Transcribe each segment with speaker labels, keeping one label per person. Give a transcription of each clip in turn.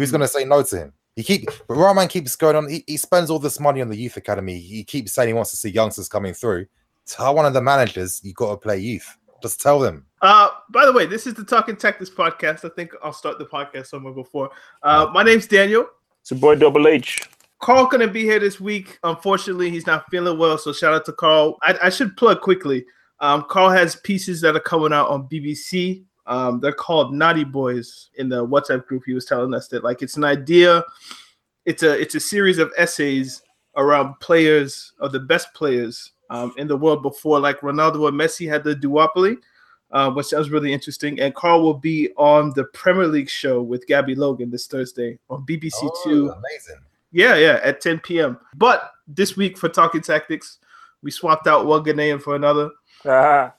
Speaker 1: Who's going to say no to him? He keep, but Roman keeps going on. He, he spends all this money on the youth academy. He keeps saying he wants to see youngsters coming through. Tell one of the managers you got to play youth. Just tell them.
Speaker 2: Uh, by the way, this is the Talking Tactics podcast. I think I'll start the podcast somewhere before. Uh, my name's Daniel.
Speaker 3: It's your boy Double H.
Speaker 2: Carl gonna be here this week. Unfortunately, he's not feeling well, so shout out to Carl. I, I should plug quickly. Um, Carl has pieces that are coming out on BBC. Um, they're called Naughty Boys in the WhatsApp group. He was telling us that like it's an idea. It's a it's a series of essays around players of the best players um, in the world before like Ronaldo and Messi had the duopoly, uh, which sounds really interesting. And Carl will be on the Premier League show with Gabby Logan this Thursday on BBC
Speaker 1: Oh,
Speaker 2: Two.
Speaker 1: amazing.
Speaker 2: Yeah, yeah, at 10 p.m. But this week for Talking Tactics, we swapped out one Ghanaian for another.
Speaker 3: Ah,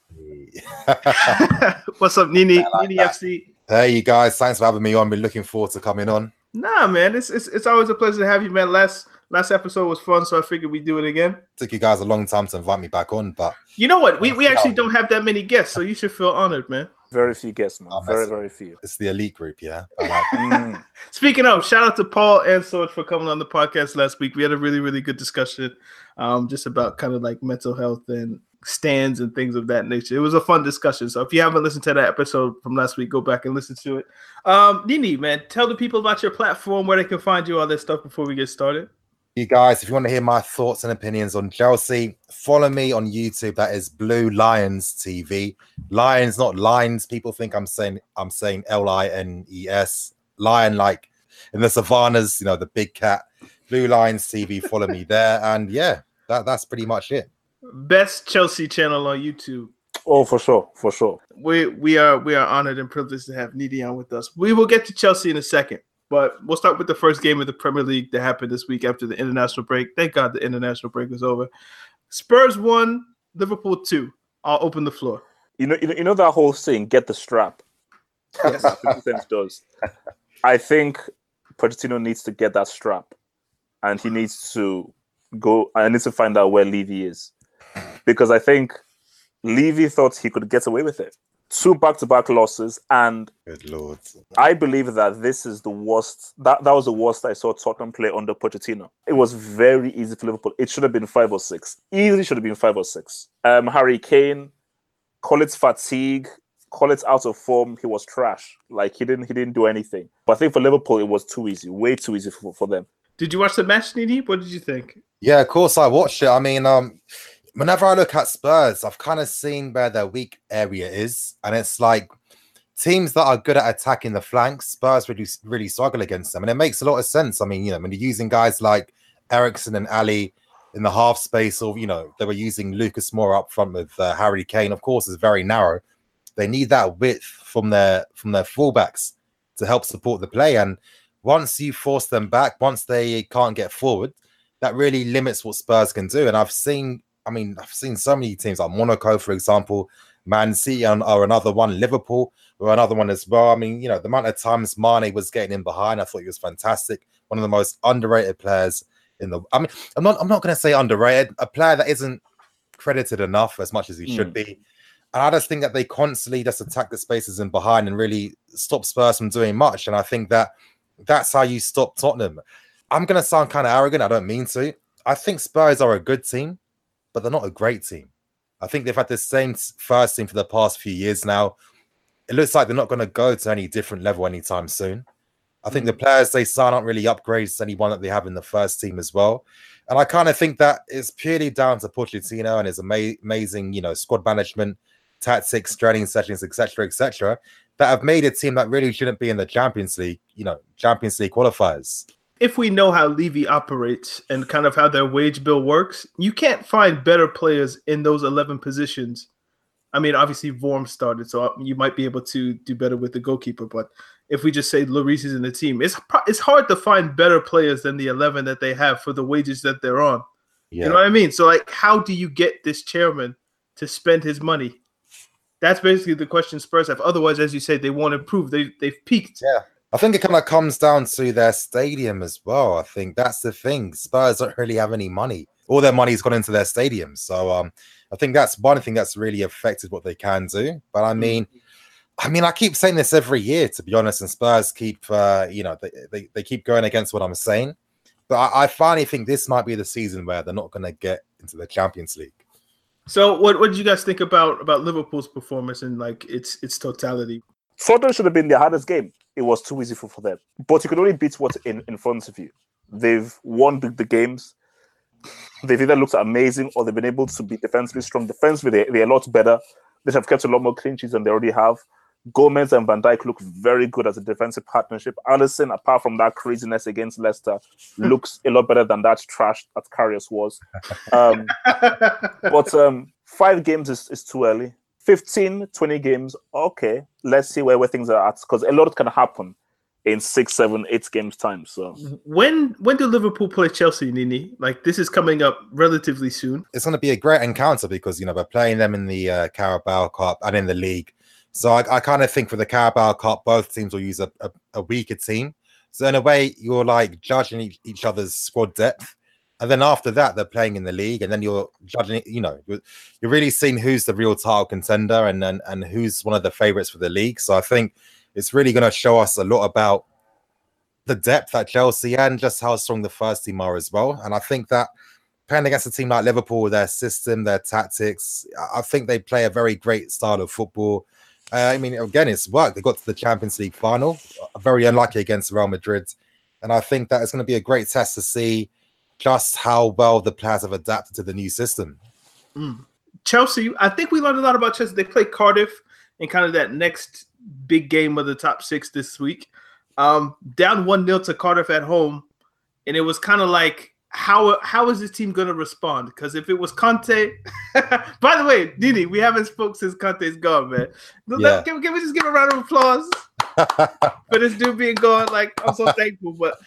Speaker 2: What's up, Nini?
Speaker 1: like
Speaker 2: Nini
Speaker 1: that.
Speaker 2: FC.
Speaker 1: Hey, you guys. Thanks for having me on. Been looking forward to coming on.
Speaker 2: Nah, man, it's, it's it's always a pleasure to have you, man. Last last episode was fun, so I figured we'd do it again.
Speaker 1: Took you guys a long time to invite me back on, but
Speaker 2: You know what? We we actually don't have that many guests, so you should feel honored, man.
Speaker 3: very few guests, man.
Speaker 1: Oh,
Speaker 3: very, very few.
Speaker 1: it's the elite group, yeah. Like.
Speaker 3: Mm.
Speaker 2: Speaking of, shout out to Paul and Sword for coming on the podcast last week. We had a really, really good discussion um, just about kind of like mental health and stands and things of that nature. It was a fun discussion. So if you haven't listened to that episode from last week, go back and listen to it. Um, Nini, man, tell the people about your platform, where they can find you, all that stuff before we get started.
Speaker 1: you guys, if you want to hear my thoughts and opinions on Chelsea, follow me on YouTube. That is Blue Lions TV. Lions, not lines. People think I'm saying I'm saying L I N E S. Lion, like in the savannas, you know, the big cat. Blue Lions TV. Follow me there, and yeah, that that's pretty much it.
Speaker 2: Best Chelsea channel on YouTube.
Speaker 3: Oh, for sure, for sure.
Speaker 2: We we are we are honored and privileged to have Nini on with us. We will get to Chelsea in a second, but we'll start with the first game of the Premier League that happened this week after the international break. Thank God the international break was over. Spurs won, Liverpool two. I'll open the floor.
Speaker 3: You know, you know, you know that whole thing. "Get the strap."
Speaker 2: Yes.
Speaker 3: That 50 Cent does. I think Pochettino needs to get that strap, and he needs to go. I need to find out where Levy is, because I think Levy thought he could get away with it. Two back-to-back losses, and
Speaker 1: Good lord.
Speaker 3: I believe that this is the worst. That that was the worst I saw Tottenham play under Pochettino. It was very easy for Liverpool. It should have been five or six. Easily should have been five or six. Um, Harry Kane, call it fatigue, call it out of form. He was trash. Like he didn't he didn't do anything. But I think for Liverpool it was too easy, way too easy for, for them.
Speaker 2: Did you watch the match, Nini? What did you think?
Speaker 1: Yeah, of course I watched it. I mean, um, whenever I look at Spurs, I've kind of seen where their weak area is, and it's like teams that are good at attacking the flanks, Spurs really really struggle against them, and it makes a lot of sense. I mean, you know, when you're using guys like Eriksen and Alli in the half space, or you know, they were using Lucas Moura up front with uh, Harry Kane. Of course, is very narrow. They need that width from their from their fullbacks to help support the play, and once you force them back, once they can't get forward, that really limits what Spurs can do. And I've seen, I mean, I've seen so many teams like Monaco, for example, Man City are another one. Liverpool were another one as well. I mean, you know, the amount of times Mane was getting in behind, I thought he was fantastic. One of the most underrated players in the. I mean, I'm not. I'm not going to say underrated. A player that isn't credited enough as much as he mm. should hmm. be. And I just think that they constantly just attack the spaces in behind and really stop Spurs from doing much. And I think that that's how you stop Tottenham. I'm going to sound kind of arrogant. I don't mean to. I think Spurs are a good team, but they're not a great team. I think they've had the same first team for the past few years now. It looks like they're not going to go to any different level anytime soon. I think the mm. players they sign aren't really upgrades to anyone that they have in the first team as well. And I kind of think that is purely down to Pochettino and his ama- amazing, you know, squad management, tactics, training sessions, etc., etc., that have made a team that really shouldn't be in the Champions League, you know, Champions League qualifiers
Speaker 2: if we know how Levy operates and kind of how their wage bill works, you can't find better players in those 11 positions. I mean, obviously, Vorm started, so uh, you might be able to do better with the goalkeeper. But if we just say Lloris is in the team, it's it's hard to find better players than the 11 that they have for the wages that they're on. Yeah. You know what I mean? So, like, how do you get this chairman to spend his money? That's basically the question Spurs have. Otherwise, as you say, they won't improve. They they've peaked.
Speaker 1: Yeah. I think it kind of comes down to their stadium as well. I think that's the thing. Spurs don't really have any money. All their money's gone into their stadium. So um, I think that's one thing that's really affected what they can do. But I mean, I mean, I keep saying this every year, to be honest, and Spurs keep, uh, you know, they, they, they keep going against what I'm saying. But I, I finally think this might be the season where they're not going to get into the Champions League.
Speaker 2: So, what, what did you guys think about about Liverpool's performance and like its its totality?
Speaker 3: Tottenham should have been the hardest game it was too easy for, for them. But you can only beat what's in, in front of you. They've won the, the games. They've either looked amazing or they've been able to be defensively strong. Defensively, they, they're a lot better. They have kept a lot more clean sheets than they already have. Gomez and Van Dijk look very good as a defensive partnership. Alisson, apart from that craziness against Leicester, looks a lot better than that trash that Karius was. Um, but um, five games is, is too early. 15, 20 games, okay, let's see where, where things are at because a lot can happen in six, seven, eight games time. So
Speaker 2: when when do Liverpool play Chelsea, Nini? Like this is coming up relatively soon.
Speaker 1: It's going to be a great encounter because you know we're playing them in the uh, Carabao Cup and in the league. So I, I kind of think for the Carabao Cup, both teams will use a, a, a weaker team. So in a way, you're like judging each, each other's squad depth and then after that they're playing in the league and then you're judging you know you're, really seeing who's the real title contender and and, and who's one of the favorites for the league. So i think it's really going to show us a lot about the depth at chelsea and just how strong the first team are as well. And i think that playing against a team like liverpool their system their tactics i think they play a very great style of football. Uh, i mean again it's worked they got to the champions league final very unlucky against real madrid. And i think that it's going to be a great test to see just how well the players have adapted to the new system.
Speaker 2: Mm. Chelsea, I think we learned a lot about Chelsea. They play Cardiff in kind of that next big game of the top six this week. Um, down 1 0 to Cardiff at home. And it was kind of like, how how is this team going to respond? Because if it was Conte, by the way, Dini, we haven't spoke since Conte's gone, man. Yeah. Can, can we just give a round of applause for this dude being gone? Like, I'm so thankful. But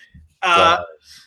Speaker 2: uh,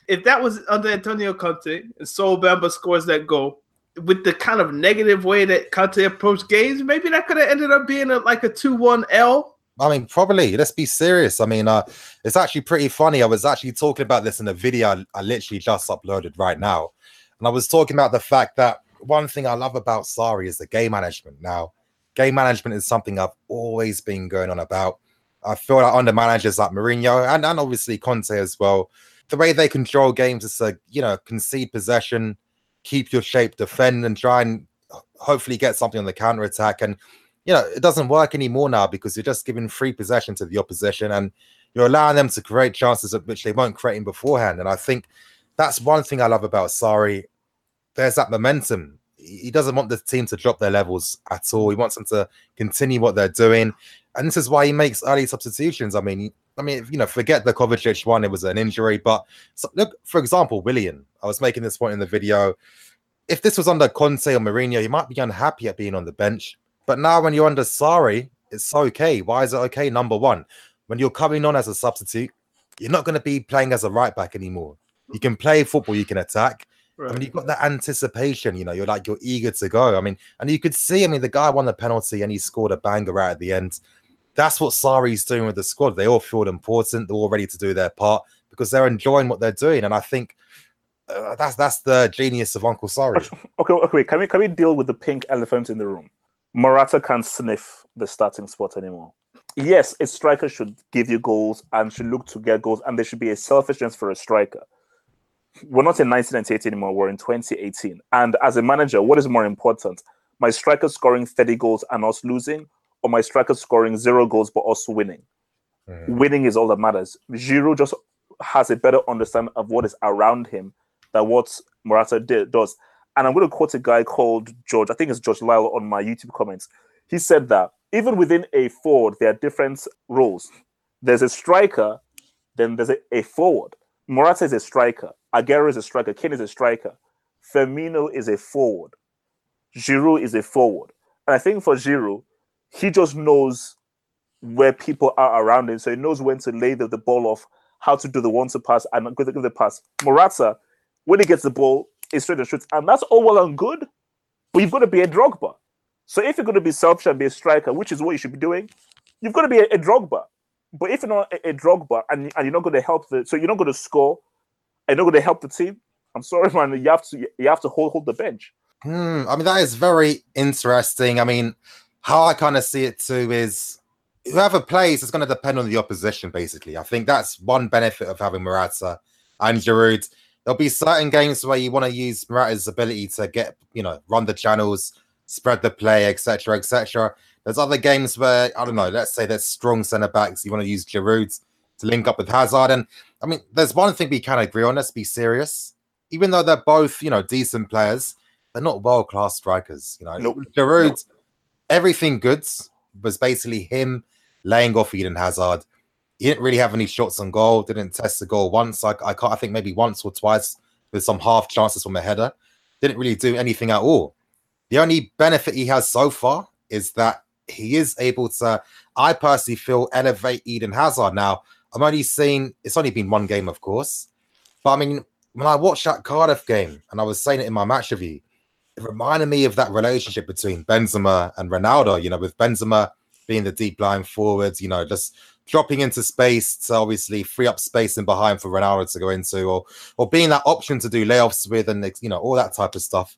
Speaker 2: if that was under Antonio Conte and Sol Bamba scores that goal with the kind of negative way that Conte approached games, maybe that could have ended up being a, like a 2 1 L.
Speaker 1: I mean, probably. Let's be serious. I mean, uh, it's actually pretty funny. I was actually talking about this in a video I, I literally just uploaded right now. And I was talking about the fact that one thing I love about Sarri is the game management. Now, game management is something I've always been going on about. I feel like under managers like Mourinho and, and obviously Conte as well, the way they control games is to, you know, concede possession, keep your shape, defend, and try and uh, hopefully get something on the counter attack. And, you know, it doesn't work anymore now because you're just giving free possession to the opposition and you're allowing them to create chances of which they weren't creating beforehand. And I think that's one thing I love about Sarri. There's that momentum. He doesn't want the team to drop their levels at all. He wants them to continue what they're doing. And this is why he makes early substitutions. I mean, I mean, you know, forget the Kovacic one; it was an injury. But so, look, for example, Willian. I was making this point in the video. If this was under Conte or Mourinho, you might be unhappy at being on the bench. But now, when you're under Sarri, it's okay. Why is it okay? Number one, when you're coming on as a substitute, you're not going to be playing as a right back anymore. You can play football, you can attack, I mean, you've got that anticipation, you know, you're like, you're eager to go. I mean, and you could see, I mean, the guy won the penalty and he scored a banger right at the end. That's what Sarri's doing with the squad. They all feel important. They're all ready to do their part because they're enjoying what they're doing. And I think uh, that's that's the genius of Uncle Sarri.
Speaker 3: Okay, okay, can we can we deal with the pink elephant in the room? Morata can't sniff the starting spot anymore. Yes, a striker should give you goals and should look to get goals, and there should be a selfishness for a striker we're not in 1998 anymore. We're in 2018. And as a manager, what is more important? My striker scoring 30 goals and us losing, or my striker scoring zero goals but also winning? Mm. Winning is all that matters. Giroud just has a better understanding of what is around him than what Morata did, does. And I'm going to quote a guy called George, I think it's George Lyle on my YouTube comments. He said that even within a forward, there are different roles. There's a striker, then there's a, a forward. Morata is a striker. Aguero is a striker. Kane is a striker. Firmino is a forward. Giroud is a forward. And I think for Giroud, he just knows where people are around him. So he knows when to lay the, the ball off, how to do the one to pass, and give the, the pass. Morata, when he gets the ball, is straight and shoots, And that's all well and good, but you've got to be a Drogba. So if you're going to be selfish and be a striker, which is what you should be doing, you've got to be a, a Drogba. But if you're not a, a Drogba and, and you're not going to help the, so you're not going to score, and you're not going to help the team. I'm sorry, man. You have to you have to hold hold the bench.
Speaker 1: Hmm, I mean, that is very interesting. I mean, how I kind of see it too is whoever plays is going to depend on the opposition. Basically, I think that's one benefit of having Morata and Giroud. There'll be certain games where you want to use Morata's ability to get, you know, run the channels, spread the play, etc., etc. There's other games where I don't know. Let's say there's strong centre backs. You want to use Giroud to link up with Hazard. And I mean, there's one thing we can agree on. Let's be serious. Even though they're both, you know, decent players, they're not world class strikers. You know, nope. Giroud, nope. Everything goods was basically him laying off Eden Hazard. He didn't really have any shots on goal. Didn't test the goal once. I, I can't. I think maybe once or twice with some half chances from a header. Didn't really do anything at all. The only benefit he has so far is that he is able to. I personally feel elevate Eden Hazard now. I'm only seeing it's only been one game, of course, but I mean, when I watched that Cardiff game and I was saying it in my match review, it reminded me of that relationship between Benzema and Ronaldo. You know, with Benzema being the deep line forwards, you know, just dropping into space to obviously free up space in behind for Ronaldo to go into, or or being that option to do layoffs with, and you know, all that type of stuff.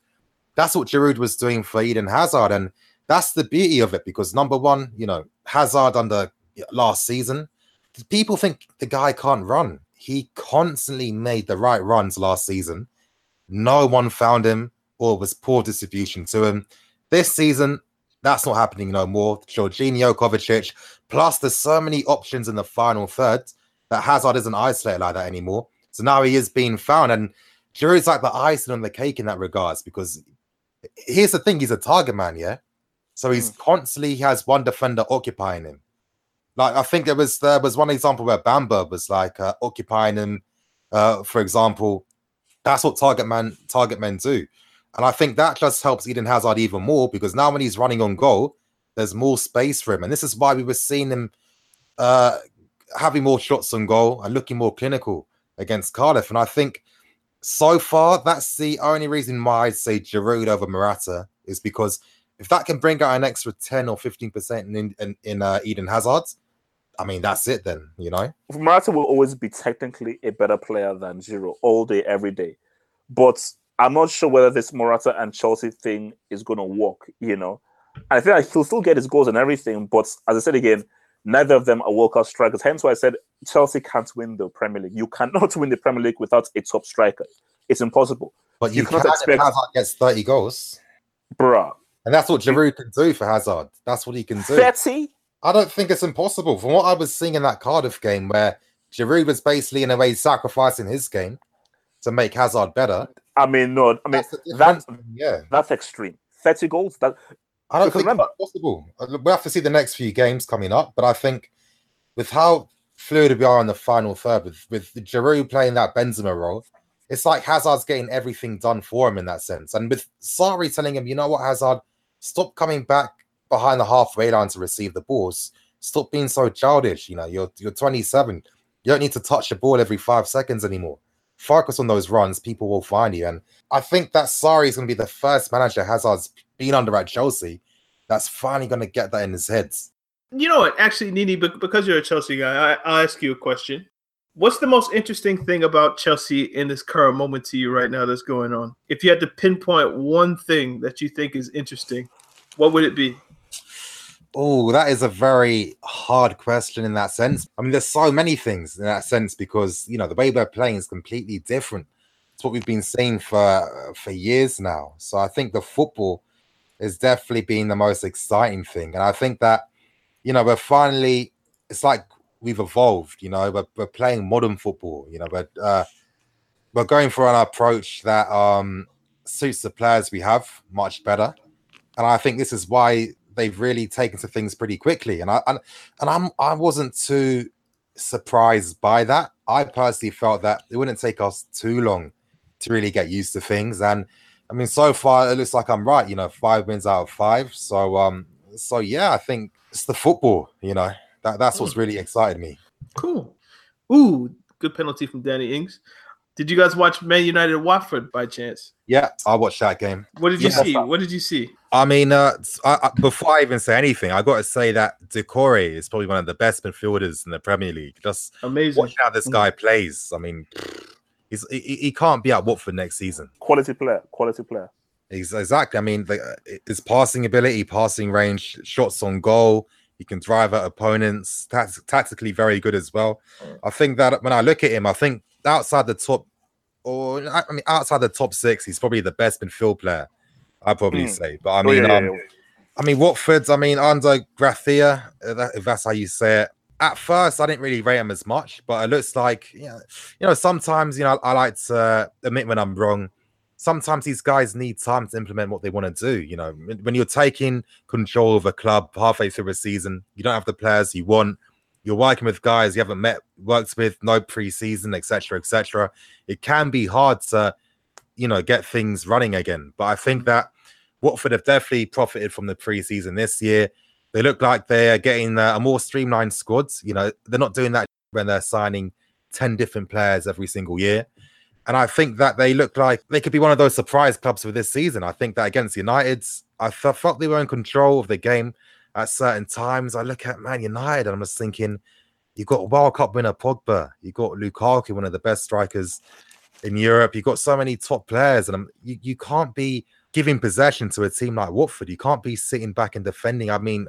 Speaker 1: That's what Giroud was doing for Eden Hazard, and that's the beauty of it because number one, you know, Hazard under last season people think the guy can't run. He constantly made the right runs last season. No one found him or was poor distribution to him. This season, that's not happening no more. Jorginho, Kovacic, plus there's so many options in the final third that Hazard isn't isolated like that anymore. So now he is being found, and Giroud's like the icing on the cake in that regards because here's the thing: he's a target man, yeah. So he's mm. constantly he has one defender occupying him. Like I think there was there was one example where Bamba was like uh, occupying him, uh, for example. That's what target man target men do, and I think that just helps Eden Hazard even more because now when he's running on goal, there's more space for him, and this is why we were seeing him uh, having more shots on goal and looking more clinical against Cardiff. And I think so far that's the only reason why I'd say Giroud over Morata is because if that can bring out an extra 10 or 15 percent in in, in uh, Eden Hazard, I mean, that's it then, you know?
Speaker 3: Morata will always be technically a better player than Giroud all day, every day. But I'm not sure whether this Morata and Chelsea thing is going to work, you know? I think like he'll still get his goals and everything, but as I said again, neither of them are world class strikers. Hence why I said Chelsea can't win the Premier League. You cannot win the Premier League without a top striker. It's impossible.
Speaker 1: But you, you cannot expect Hazard gets 30 goals.
Speaker 3: Bruh.
Speaker 1: And that's what Giroud can do for Hazard. That's what he can do.
Speaker 3: 30?
Speaker 1: I don't think it's impossible. From what I was seeing in that Cardiff game, where Giroud was basically in a way sacrificing his game to make Hazard better.
Speaker 3: I mean, no, I mean that's yeah, that's extreme. Thirty goals. That
Speaker 1: I don't think remember. it's possible. Uh, we have to see the next few games coming up, but I think with how fluid we are in the final third, with with Giroud playing that Benzema role, it's like Hazard's getting everything done for him in that sense. And with Sarri telling him, you know what, Hazard, stop coming back behind the halfway line to receive the balls. Stop being so childish. You know, you're you're 27. You don't need to touch the ball every five seconds anymore. Focus on those runs, people will find you. And I think that Sarri is going to be the first manager Hazard's been under at Chelsea that's finally going to get that in his head.
Speaker 2: You know what? Actually, Nini, because you're a Chelsea guy, I, I'll ask you a question. What's the most interesting thing about Chelsea in this current moment to you right now that's going on? If you had to pinpoint one thing that you think is interesting, what would it be?
Speaker 1: Oh, that is a very hard question in that sense. I mean, there's so many things in that sense because you know the way they're playing is completely different. It's what we've been seeing for for years now. So I think the football is definitely been the most exciting thing, and I think that you know we're finally. It's like we've evolved. You know, we're, we're playing modern football. You know, but uh, we're going for an approach that um, suits the players we have much better, and I think this is why they've really taken to things pretty quickly. And I and, and I'm I wasn't too surprised by that. I personally felt that it wouldn't take us too long to really get used to things. And I mean, so far it looks like I'm right. You know, five wins out of five. So um, so yeah, I think it's the football. You know, that that's what's hmm. really excited me.
Speaker 2: Cool. Ooh, good penalty from Danny Ings. Did you guys watch Man United Watford by chance?
Speaker 1: Yeah, I watched that game.
Speaker 2: What did you
Speaker 1: yeah.
Speaker 2: see? What did you see?
Speaker 1: I mean, uh, I, I, before I even say anything, I got to say that Doucouré is probably one of the best midfielders in the Premier League. Just
Speaker 2: amazing.
Speaker 1: Watch how this mm. guy plays. I mean, he's he, he can't be at Watford next season.
Speaker 3: Quality player. Quality player.
Speaker 1: Exactly. I mean, the, uh, his passing ability, passing range, shots on goal. He can drive at opponents. That's tactically very good as well. Mm. I think that when I look at him, I think outside the top or I mean, outside the top six, he's probably the best midfield player. I'd probably mm. say. But I oh, mean, oh, yeah, um, yeah, yeah. I mean, Watford's. I mean, under Gracia, if that's how you say it. At first, I didn't really rate him as much, but it looks like you know, you know, sometimes you know, I like to admit when I'm wrong. Sometimes these guys need time to implement what they want to do. You know, when you're taking control of a club halfway through a season, you don't have the players you want you're working with guys you haven't met, worked with, no preseason, etc., etc. It can be hard to, you know, get things running again. But I think that Watford have definitely profited from the preseason this year. They look like they're getting a more streamlined squads. You know, they're not doing that when they're signing 10 different players every single year. And I think that they look like they could be one of those surprise clubs for this season. I think that against United's, I felt they were in control of the game at certain times. I look at Man United and I'm just thinking, you've got World Cup winner Pogba, you've got Lukaku, one of the best strikers in Europe. You've got so many top players, and you, you can't be giving possession to a team like Watford. You can't be sitting back and defending. I mean,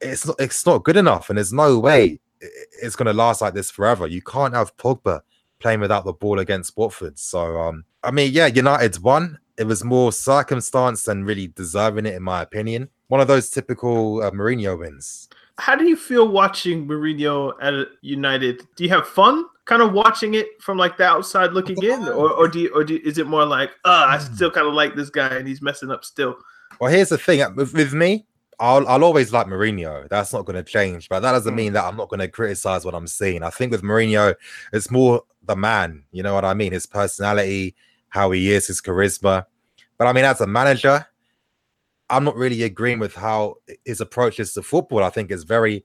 Speaker 1: it's not it's not good enough, and there's no way it's going to last like this forever. You can't have Pogba playing without the ball against Watford. So, um, I mean, yeah, United's won. It was more circumstance than really deserving it, in my opinion one of those typical uh, Mourinho wins.
Speaker 2: How do you feel watching Mourinho at United? Do you have fun kind of watching it from like the outside looking in, or, or do you, or do you, is it more like, uh, I hmm. still kind of like this guy and he's messing up still?
Speaker 1: Well, here's the thing uh, with, with me, I'll, I'll always like Mourinho. That's not going to change, but that doesn't hmm. mean that I'm not going to criticize what I'm seeing. I think with Mourinho, it's more the man. You know what I mean? His personality, how he is, his charisma. But I mean, as a manager, I'm not really agreeing with how his approach is to football. I think is very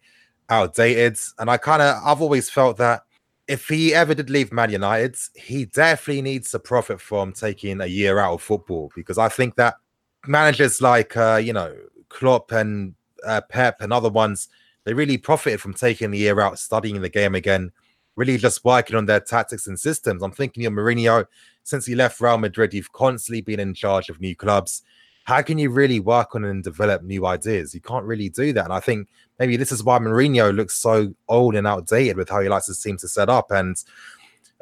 Speaker 1: outdated, and I kind of I've always felt that if he ever did leave Man United, he definitely needs to profit from taking a year out of football because I think that managers like uh, you know Klopp and uh, Pep and other ones they really profited from taking the year out, studying the game again, really just working on their tactics and systems. I'm thinking of Mourinho since he left Real Madrid. You've constantly been in charge of new clubs how can you really work on and develop new ideas? You can't really do that. And I think maybe this is why Mourinho looks so old and outdated with how he likes his team to set up. And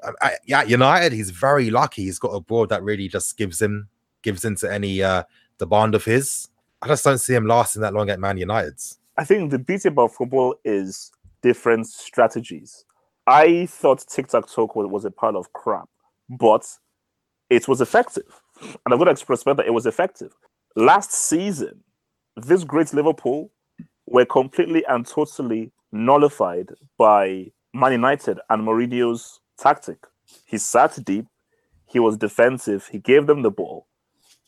Speaker 1: uh, at United, he's very lucky. He's got a board that really just gives him gives into any uh, demand of his. I just don't see him lasting that long at Man United.
Speaker 3: I think the beauty about football is different strategies. I thought tac toe was a pile of crap, but it was effective. And I've got to express that it was effective last season, this great Liverpool were completely and totally nullified by Man United and Mourinho's tactic. He sat deep, he was defensive, he gave them the ball,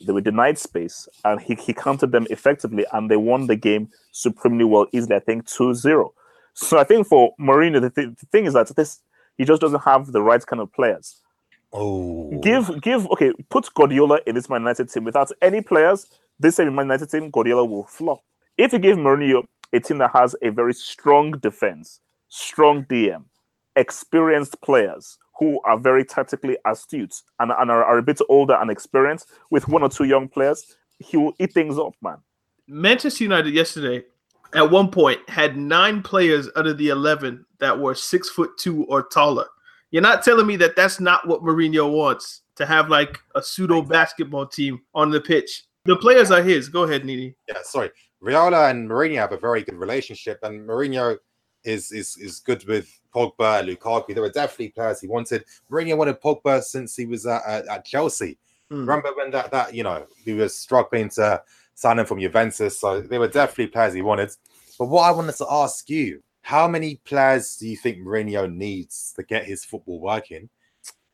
Speaker 3: they were denied space, and he, he countered them effectively, and they won the game supremely well, easily, I think 2 0. So I think for Mourinho, the, th- the thing is that this he just doesn't have the right kind of players.
Speaker 1: Oh,
Speaker 3: Give give okay, put Guardiola in this Man United team without any players. This same Man United team, Guardiola will flop. If you give Mourinho a team that has a very strong defense, strong DM, experienced players who are very tactically astute and, and are, are a bit older and experienced with one or two young players, he will eat things up, man.
Speaker 2: Manchester United yesterday, at one point, had nine players out of the eleven that were six foot two or taller. You're not telling me that that's not what Mourinho wants to have like a pseudo basketball team on the pitch. The players are his. Go ahead, Nini.
Speaker 1: yeah. Sorry, Raiola and Mourinho have a very good relationship, and Mourinho is is is good with Pogba, Lukaku. There were definitely players he wanted. Mourinho wanted Pogba since he was at, at, at Chelsea.
Speaker 2: Mm.
Speaker 1: Remember when that that you know he was struggling to sign him from Juventus, so they were definitely players he wanted. But what I wanted to ask you, how many players do you think Mourinho needs to get his football working?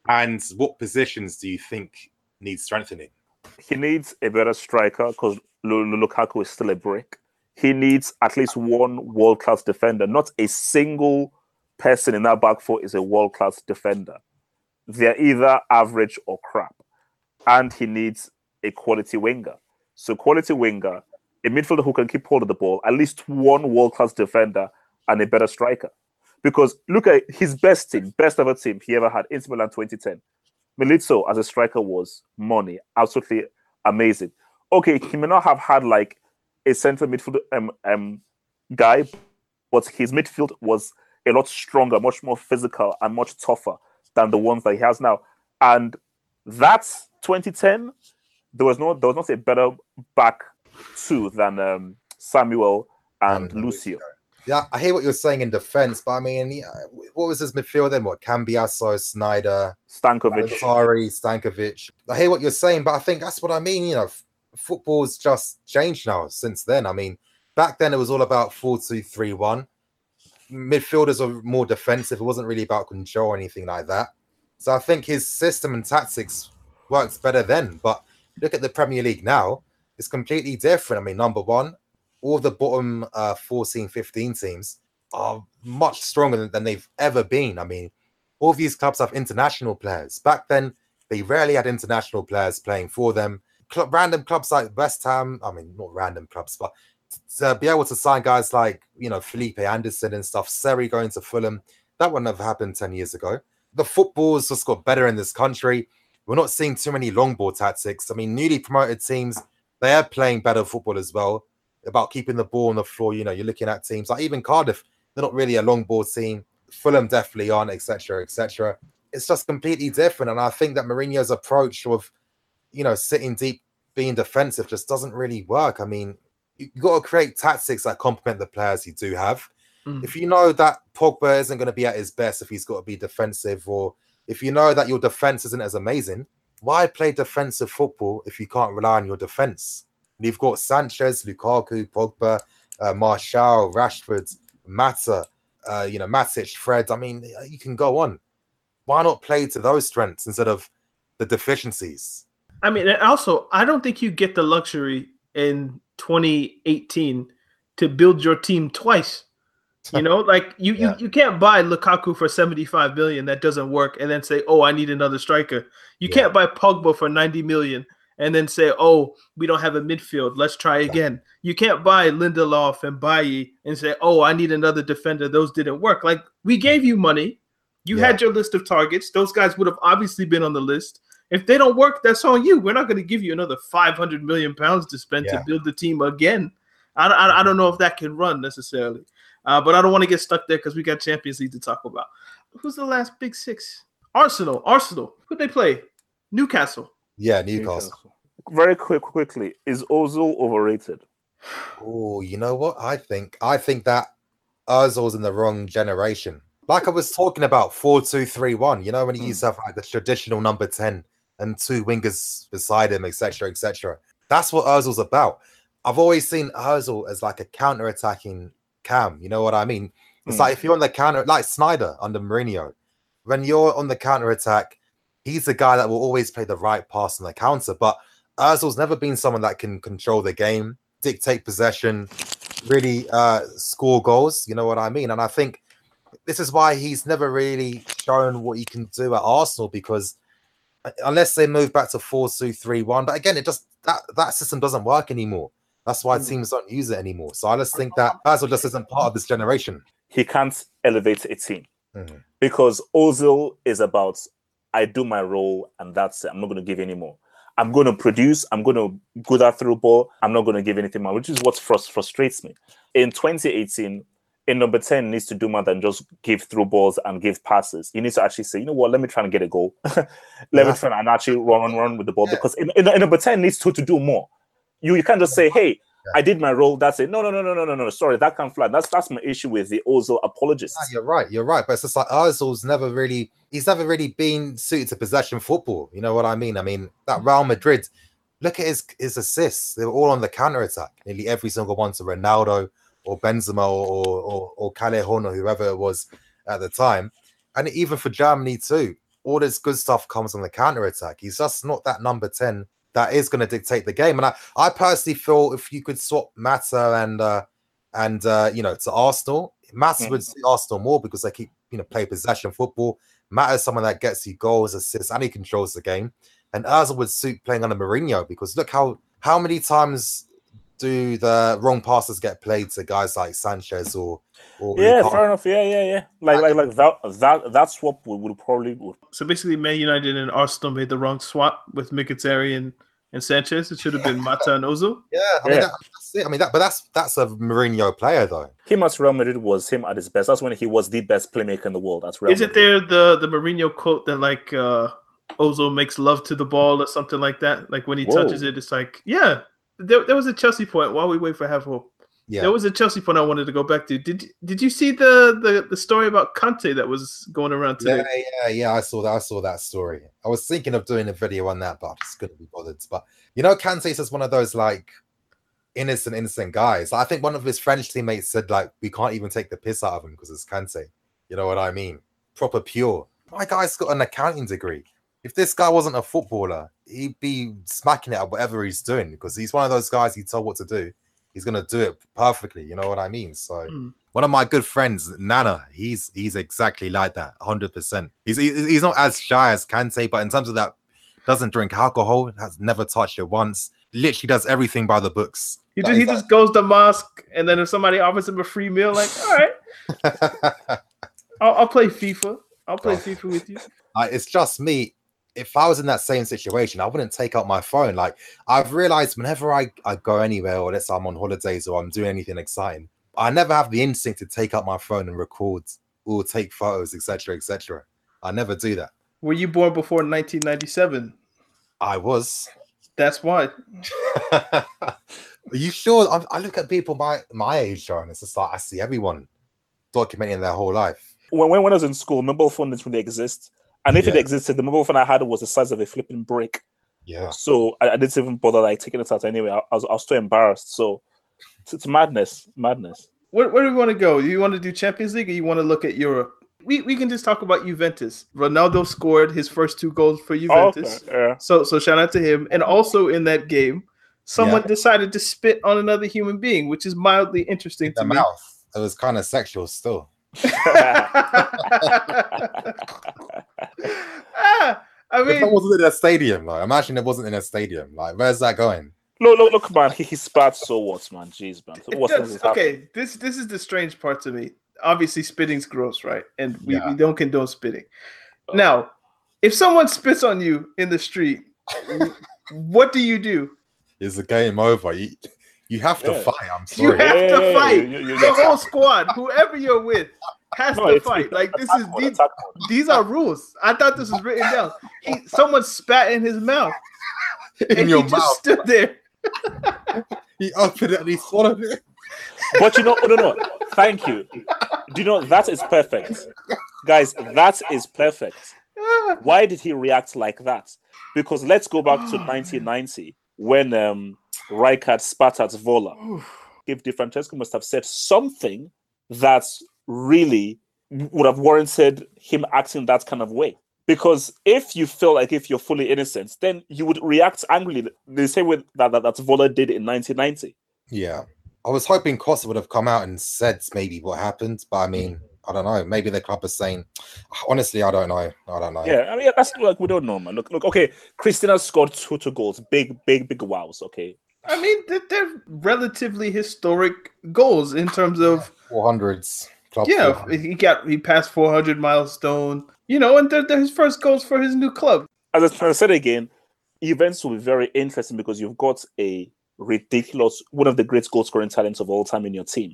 Speaker 1: And what positions do you think need strengthening?
Speaker 3: He needs a better striker because Lukaku is still a brick. He needs at least one world class defender. Not a single person in that back four is a world class defender. They're either average or crap. And he needs a quality winger. So, quality winger, a midfielder who can keep hold of the ball, at least one world class defender, and a better striker. Because look at his best team, best ever team he ever had, Inter Milan 2010. Milito as a striker was money, absolutely amazing. Okay, he may not have had like a central midfield um, um, guy, but his midfield was a lot stronger, much more physical, and much tougher than the ones that he has now. And that's 2010. There was no, there was not a better back two than um, Samuel and
Speaker 1: Um,
Speaker 3: Lucio.
Speaker 1: Yeah, I hear what you're saying in defense, but I mean, yeah, what was his midfield then? What Cambiasso, Sneijder,
Speaker 3: Stankovic.
Speaker 1: Valentari, Stankovic. I hear what you're saying, but I think that's what I mean. You know, f- football's just changed now since then. I mean, back then it was all about 4 2 3 1. Midfielders are more defensive. It wasn't really about control or anything like that. So I think his system and tactics works better then. But look at the Premier League now, it's completely different. I mean, number one, all the bottom uh, 14, 15 teams are much stronger than, than they've ever been. I mean, all these clubs have international players. Back then, they rarely had international players playing for them. Random clubs like West Ham, I mean, not random clubs, but to be able to sign guys like, you know, Felipe Anderson and stuff, Seri going to Fulham, that wouldn't have happened 10 years ago. The football's just got better in this country. We're not seeing too many long ball tactics. I mean, newly promoted teams, they are playing better football as well about keeping the ball on the floor. You know, you're looking at teams like even Cardiff, they're not really a long ball team. Fulham definitely aren't, etc., etc. It's just completely different. And I think that Mourinho's approach of, you know, sitting deep, being defensive just doesn't really work. I mean, you got to create tactics that complement the players you do have.
Speaker 2: Mm.
Speaker 1: If you know that Pogba isn't going to be at his best if he's got to be defensive, or if you know that your defense isn't as amazing, why play defensive football if you can't rely on your defense? And you've got Sanchez, Lukaku, Pogba, uh, Martial, Rashford, Mata, uh, you know, Matic, Fred. I mean, you can go on. Why not play to those strengths instead of the deficiencies?
Speaker 2: I mean, and also, I don't think you get the luxury in 2018 to build your team twice. You know, like you,
Speaker 1: Yeah.
Speaker 2: you you can't buy Lukaku for 75 million that doesn't work and then say, "Oh, I need another striker." You
Speaker 1: Yeah.
Speaker 2: can't buy Pogba for 90 million and then say, "Oh, we don't have a midfield. Let's try again." You can't buy Lindelof and Bailly and say, "Oh, I need another defender. Those didn't work." Like we gave you money. You
Speaker 1: Yeah.
Speaker 2: had your list of targets. Those guys would have obviously been on the list. If they don't work, that's on you. We're not going to give you another 500 million pounds to spend
Speaker 1: Yeah.
Speaker 2: to build the team again. I, I, I don't know if that can run necessarily, uh, but I don't want to get stuck there because we got Champions League to talk about. Who's the last big six? Arsenal. Arsenal. Who'd they play? Newcastle.
Speaker 1: Yeah, Newcastle.
Speaker 3: Very quick, quickly, is Ozil overrated?
Speaker 1: Oh, you know what? I think I think that Ozil's in the wrong generation. Like I was talking about, four two three one. You know when he
Speaker 3: Mm.
Speaker 1: used to have like the traditional number ten and two wingers beside him, etc., etc. That's what Ozil's about. I've always seen Ozil as like a counter-attacking cam. You know what I mean? It's
Speaker 3: Mm.
Speaker 1: like if you're on the counter, like Sneijder under Mourinho, when you're on the counter attack, he's the guy that will always play the right pass on the counter. But Ozil's never been someone that can control the game, dictate possession, really uh, score goals. You know what I mean? And I think this is why he's never really shown what he can do at Arsenal because unless they move back to four two three one. But again, it just that that system doesn't work anymore. That's why
Speaker 3: Mm.
Speaker 1: teams don't use it anymore. So I just think that Basil just isn't part of this generation.
Speaker 3: He can't elevate a team
Speaker 1: Mhm.
Speaker 3: because Ozil is about I do my role and that's it. I'm not going to give any more. I'm going to produce. I'm going to go that through ball. I'm not going to give anything more, which is what frust- frustrates me. In 2018, in number 10 needs to do more than just give through balls and give passes. He needs to actually say, you know what, let me try and get a goal. let me try and actually run, run, run with the ball
Speaker 1: Yeah.
Speaker 3: because in, in, in number 10 needs to, to do more. You, you can't just say, hey, I did my role. That's it. No, no, no, no, no, no, no. Sorry, that can't fly. That's that's my issue with the Ozil apologists.
Speaker 1: You're right. You're right. But it's just like Ozil's never really. He's never really been suited to possession football. You know what I mean? I mean that mm. Real Madrid. Look at his his assists. They were all on the counter attack. Nearly every single one to Ronaldo or Benzema or or or Callejon or whoever it was at the time. And even for Germany too, all this good stuff comes on the counter attack. He's just not that number ten that is going to dictate the game. And I, I personally feel if you could swap Mata and uh, and uh, you know to Arsenal, Mata would see Arsenal more because they keep you know play possession football. Mata is someone that gets you goals, assists, and he controls the game. And Ozil would suit playing under Mourinho because look how how many times do the wrong passes get played to guys like Sanchez or or
Speaker 3: Yeah,
Speaker 1: Ricardo?
Speaker 3: fair enough. Yeah, yeah, yeah. Like, like, like that. That that swap would, would probably. Would.
Speaker 2: So basically, Man United and Arsenal made the wrong swap with Mkhitaryan and, and Sanchez. It should have been Mata and Ozil.
Speaker 1: Yeah, I mean
Speaker 3: Yeah.
Speaker 1: that, that's it. I mean that, but that's that's a Mourinho player though.
Speaker 3: Him at Real Madrid was him at his best. That's when he was the best playmaker in the world. That's Real
Speaker 2: Isn't
Speaker 3: Madrid.
Speaker 2: there the the Mourinho quote that like uh Ozil makes love to the ball or something like that? Like when he
Speaker 3: Whoa.
Speaker 2: touches it, it's like yeah. There, there was a Chelsea point while we wait for half hope.
Speaker 1: Yeah,
Speaker 2: There was a Chelsea point I wanted to go back to. Did did you see the the, the story about Kante that was going around today?
Speaker 1: Yeah, yeah, yeah. I saw that. I saw that story. I was thinking of doing a video on that, but I just couldn't be bothered. But you know, Kante's just one of those like innocent, innocent guys. I think one of his French teammates said like we can't even take the piss out of him because it's Kante. You know what I mean? Proper pure. My guy's got an accounting degree. If this guy wasn't a footballer, he'd be smacking it at whatever he's doing because he's one of those guys. He told what to do. He's gonna do it perfectly. You know what I mean? So
Speaker 2: Mm.
Speaker 1: one of my good friends, Nana, he's he's exactly like that, hundred percent. He's he's not as shy as Kante, but in terms of that, doesn't drink alcohol, has never touched it once. Literally does everything by the books.
Speaker 2: He just, he just goes to mosque, and then if somebody offers him a free meal, like, all right, I'll, I'll play FIFA. I'll play
Speaker 1: Oh.
Speaker 2: FIFA with you.
Speaker 1: Like, it's just me. If I was in that same situation, I wouldn't take out my phone. Like I've realized whenever I, I go anywhere, or let's say I'm on holidays or I'm doing anything exciting, I never have the instinct to take out my phone and record or take photos, etc., etc. I never do that.
Speaker 2: Were you born before 1997?
Speaker 1: I was.
Speaker 2: That's why.
Speaker 1: Are you sure? I, I look at people my my age, Sharon. It's just like I see everyone documenting their whole life.
Speaker 3: When, when when I was in school, mobile phones didn't really exist. And if it existed, the mobile phone I had was the size of a flipping brick.
Speaker 1: Yeah,
Speaker 3: So I, I didn't even bother like taking it out anyway. I, I was I was too embarrassed. So it's, it's madness, madness.
Speaker 2: Where, where do we want to go? Do you want to do Champions League, or you want to look at Europe? We, we can just talk about Juventus. Ronaldo scored his first two goals for Juventus.
Speaker 3: okay, yeah.
Speaker 2: So so shout out to him. And also in that game, someone
Speaker 1: Yeah.
Speaker 2: decided to spit on another human being, which is mildly interesting
Speaker 1: in
Speaker 2: to
Speaker 1: the
Speaker 2: me.
Speaker 1: mouth. It was kind of sexual still.
Speaker 2: ah, I
Speaker 1: If
Speaker 2: mean,
Speaker 1: it wasn't in a stadium, though, imagine it wasn't in a stadium. Like, where's that going?
Speaker 3: Look, look, look, man. He, he spat so what, man? Jeez, man.
Speaker 2: it
Speaker 3: What's
Speaker 2: does- okay, this this is the strange part to me. Obviously, spitting's gross, right? And we,
Speaker 1: Yeah.
Speaker 2: we don't condone spitting. Now, if someone spits on you in the street, what do you do?
Speaker 1: Is the game over? You, you have to
Speaker 3: Yeah.
Speaker 1: fight. I'm sorry.
Speaker 2: You have
Speaker 3: Yeah,
Speaker 2: to
Speaker 3: yeah,
Speaker 2: fight.
Speaker 3: you- you- you
Speaker 2: the whole squad, whoever you're with, has
Speaker 3: No,
Speaker 2: to fight.
Speaker 3: it's
Speaker 2: Like this is these, these are rules. I thought this was written down. He, someone spat in his mouth,
Speaker 1: in
Speaker 2: and
Speaker 1: your
Speaker 2: he just
Speaker 1: mouth.
Speaker 2: stood there.
Speaker 1: He opened it and he swallowed it.
Speaker 3: But you know, no, no, no. Thank you. Do you know that is perfect, guys? That is perfect. Why did he react like that? Because let's go back to 1990 when um, Rijkaard spat at Völler. If Di Francesco must have said something that really would have warranted him acting that kind of way. Because if you feel like if you're fully innocent, then you would react angrily the same way that, that, that Völler did in 1990.
Speaker 1: Yeah. I was hoping Costa would have come out and said maybe what happened, but I mean, I don't know. Maybe the club is saying, honestly, I don't know. I don't know.
Speaker 3: Yeah, I mean, that's like we don't know, man. Look, look. Okay, Cristiano scored two two goals, big, big, big wows. Okay,
Speaker 2: I mean, they're, they're relatively historic goals in terms of
Speaker 1: 400s.
Speaker 2: Yeah.
Speaker 1: 400.
Speaker 2: He got he passed 400 milestone, you know, and they're, they're his first goals for his new club.
Speaker 3: as I said again, events will be very interesting because you've got a ridiculous one of the great goal scoring talents of all time in your team.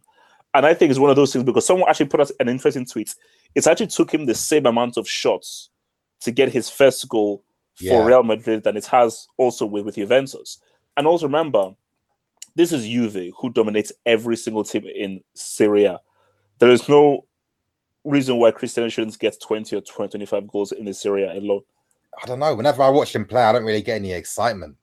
Speaker 3: And I think it's one of those things because someone actually put out an interesting tweet. It actually took him the same amount of shots to get his first goal for
Speaker 1: Yeah.
Speaker 3: Real Madrid than it has also with, with Juventus. And also remember, this is Juve who dominates every single team in Serie A. There is no reason why Cristiano shouldn't get 20 or 20, 25 goals in the Serie A alone.
Speaker 1: I don't know. Whenever I watch him play, I don't really get any excitement.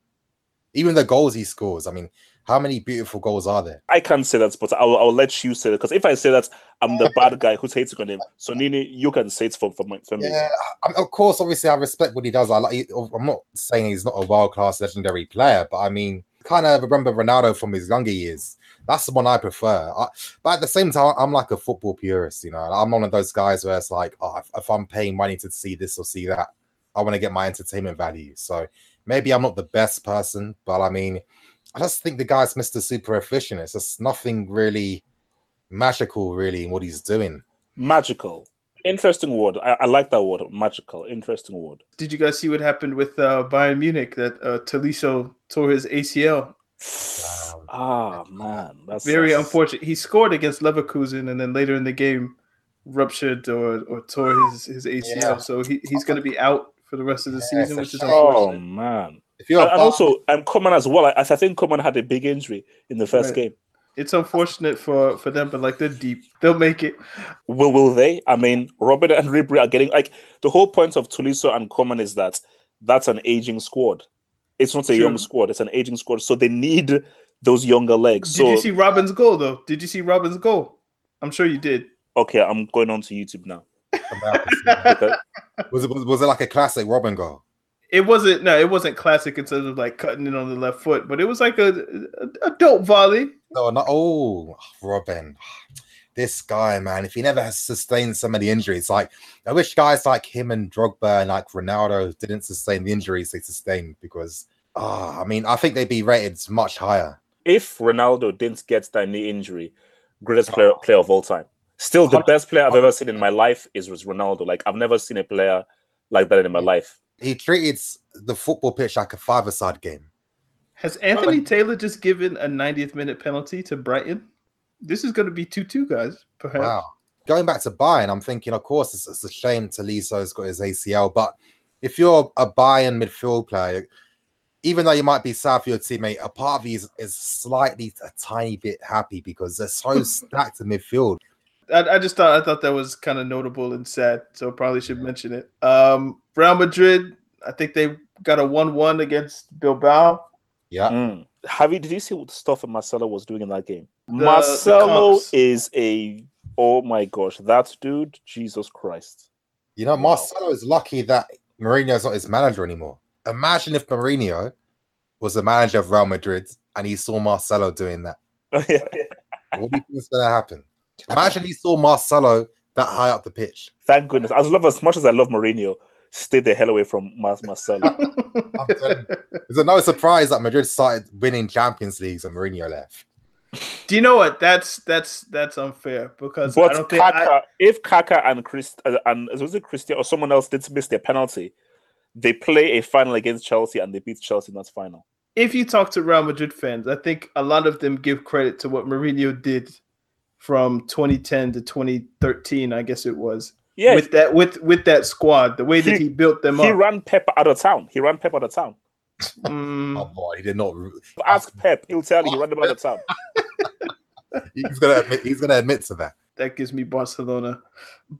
Speaker 1: Even the goals he scores. I mean, how many beautiful goals are there?
Speaker 3: I can't say that, but I'll, I'll let you say that because if I say that, I'm the bad guy who's hating on him. So Nini, you can say it for for, my, for me.
Speaker 1: Yeah, I, of course. Obviously, I respect what he does. I like. I'm not saying he's not a world class legendary player, but I mean, kind of remember Ronaldo from his younger years. That's the one I prefer. I, but at the same time, I'm like a football purist. You know, I'm one of those guys where it's like, oh, if, if I'm paying money to see this or see that, I want to get my entertainment value. So maybe I'm not the best person, but I mean, I just think the guy's Mr. Super Efficient. It's just nothing really magical, really, in what he's doing.
Speaker 3: Magical. Interesting word. I, I like that word. Magical. Interesting word.
Speaker 2: Did you guys see what happened with uh, Bayern Munich that uh, Tolisso tore his ACL?
Speaker 3: Ah man, that's
Speaker 2: Very
Speaker 3: that's-
Speaker 2: unfortunate. He scored against Leverkusen and then later in the game ruptured or, or tore his, his ACL.
Speaker 1: Yeah.
Speaker 2: So he, he's going to be out for the rest of the
Speaker 1: Yeah,
Speaker 2: season,
Speaker 1: it's
Speaker 2: which is
Speaker 1: shame.
Speaker 3: Oh man.
Speaker 1: If you're
Speaker 3: And,
Speaker 1: a
Speaker 3: and
Speaker 1: Bar-
Speaker 3: also, um, Coman as well. I, I think Coman had a big injury in the first
Speaker 2: Right.
Speaker 3: game.
Speaker 2: It's unfortunate for, for them, but like they're deep. They'll make it.
Speaker 3: Will will they? I mean, Robben and Ribery are getting like the whole point of Tolisso and Coman is that that's an aging squad. It's not a young squad. It's an aging squad. So they need those younger legs.
Speaker 2: Did
Speaker 3: so
Speaker 2: you see Robben's goal though? Did you see Robben's goal? I'm sure you did.
Speaker 3: okay, I'm going on to YouTube now.
Speaker 1: About to see.
Speaker 3: Okay.
Speaker 1: was it was, was it like a classic Robben goal?
Speaker 2: It wasn't no, it wasn't classic in terms of like cutting it on the left foot, but it was like a a, a dope volley.
Speaker 1: No, not oh Robben. This guy, man, if he never has sustained so many injuries, like I wish guys like him and Drogba and like Ronaldo didn't sustain the injuries they sustained because ah, I mean, I think they'd be rated much higher.
Speaker 3: if Ronaldo didn't get that knee injury, greatest player, player of all time. Still, the best player I've ever seen in my life is Ronaldo. Like I've never seen a player like that in my life.
Speaker 1: He treated the football pitch like a five-a-side game.
Speaker 2: Has Anthony Taylor just given a 90th minute penalty to Brighton? This is going to be 2 2, guys, perhaps.
Speaker 1: Wow. Going back to Bayern, I'm thinking, of course, it's, it's a shame Tolisso's got his ACL, but if you're a Bayern midfield player, even though you might be sad for your teammate, a part of you is, is slightly a tiny bit happy because they're so stacked in midfield.
Speaker 2: I, I just thought I thought that was kind of notable and sad, so probably should mention it. Um, Real Madrid, I think they got a 1 1 against Bilbao.
Speaker 1: Yeah.
Speaker 3: Mm. Javi, did you see what stuff that Marcelo was doing in that game?
Speaker 2: The- the
Speaker 3: Marcelo
Speaker 2: cups.
Speaker 3: is a oh my gosh, that dude, Jesus Christ.
Speaker 1: You know, Marcelo is lucky that Mourinho's not his manager anymore. Imagine if Mourinho was the manager of Real Madrid and he saw Marcelo doing that. What do you think is going to happen? Imagine he saw Marcelo that high up the pitch.
Speaker 3: Thank goodness. As love as much as I love Mourinho, stay the hell away from Mar- Marcelo.
Speaker 1: I'm telling you. Is it no surprise that Madrid started winning Champions Leagues and Mourinho left?
Speaker 2: Do you know what? That's that's that's unfair because I don't think
Speaker 3: Kaka,
Speaker 2: I,
Speaker 3: if Kaka and Chris uh, and was it Christian or someone else did miss their penalty, they play a final against Chelsea and they beat Chelsea in that final.
Speaker 2: if you talk to Real Madrid fans, I think a lot of them give credit to what Mourinho did from 2010 to 2013, I guess it was.
Speaker 3: Yeah,
Speaker 2: With that with with that squad, the way that
Speaker 3: He-
Speaker 2: he built them
Speaker 3: he
Speaker 2: up.
Speaker 3: He ran Pep out of town. He ran Pep out of town.
Speaker 2: Mm,
Speaker 1: Oh boy, he did not.
Speaker 3: Ask Pep, he'll tell you he ran them out of town.
Speaker 1: He's gonna admit. He's gonna admit to that.
Speaker 2: that gives me Barcelona.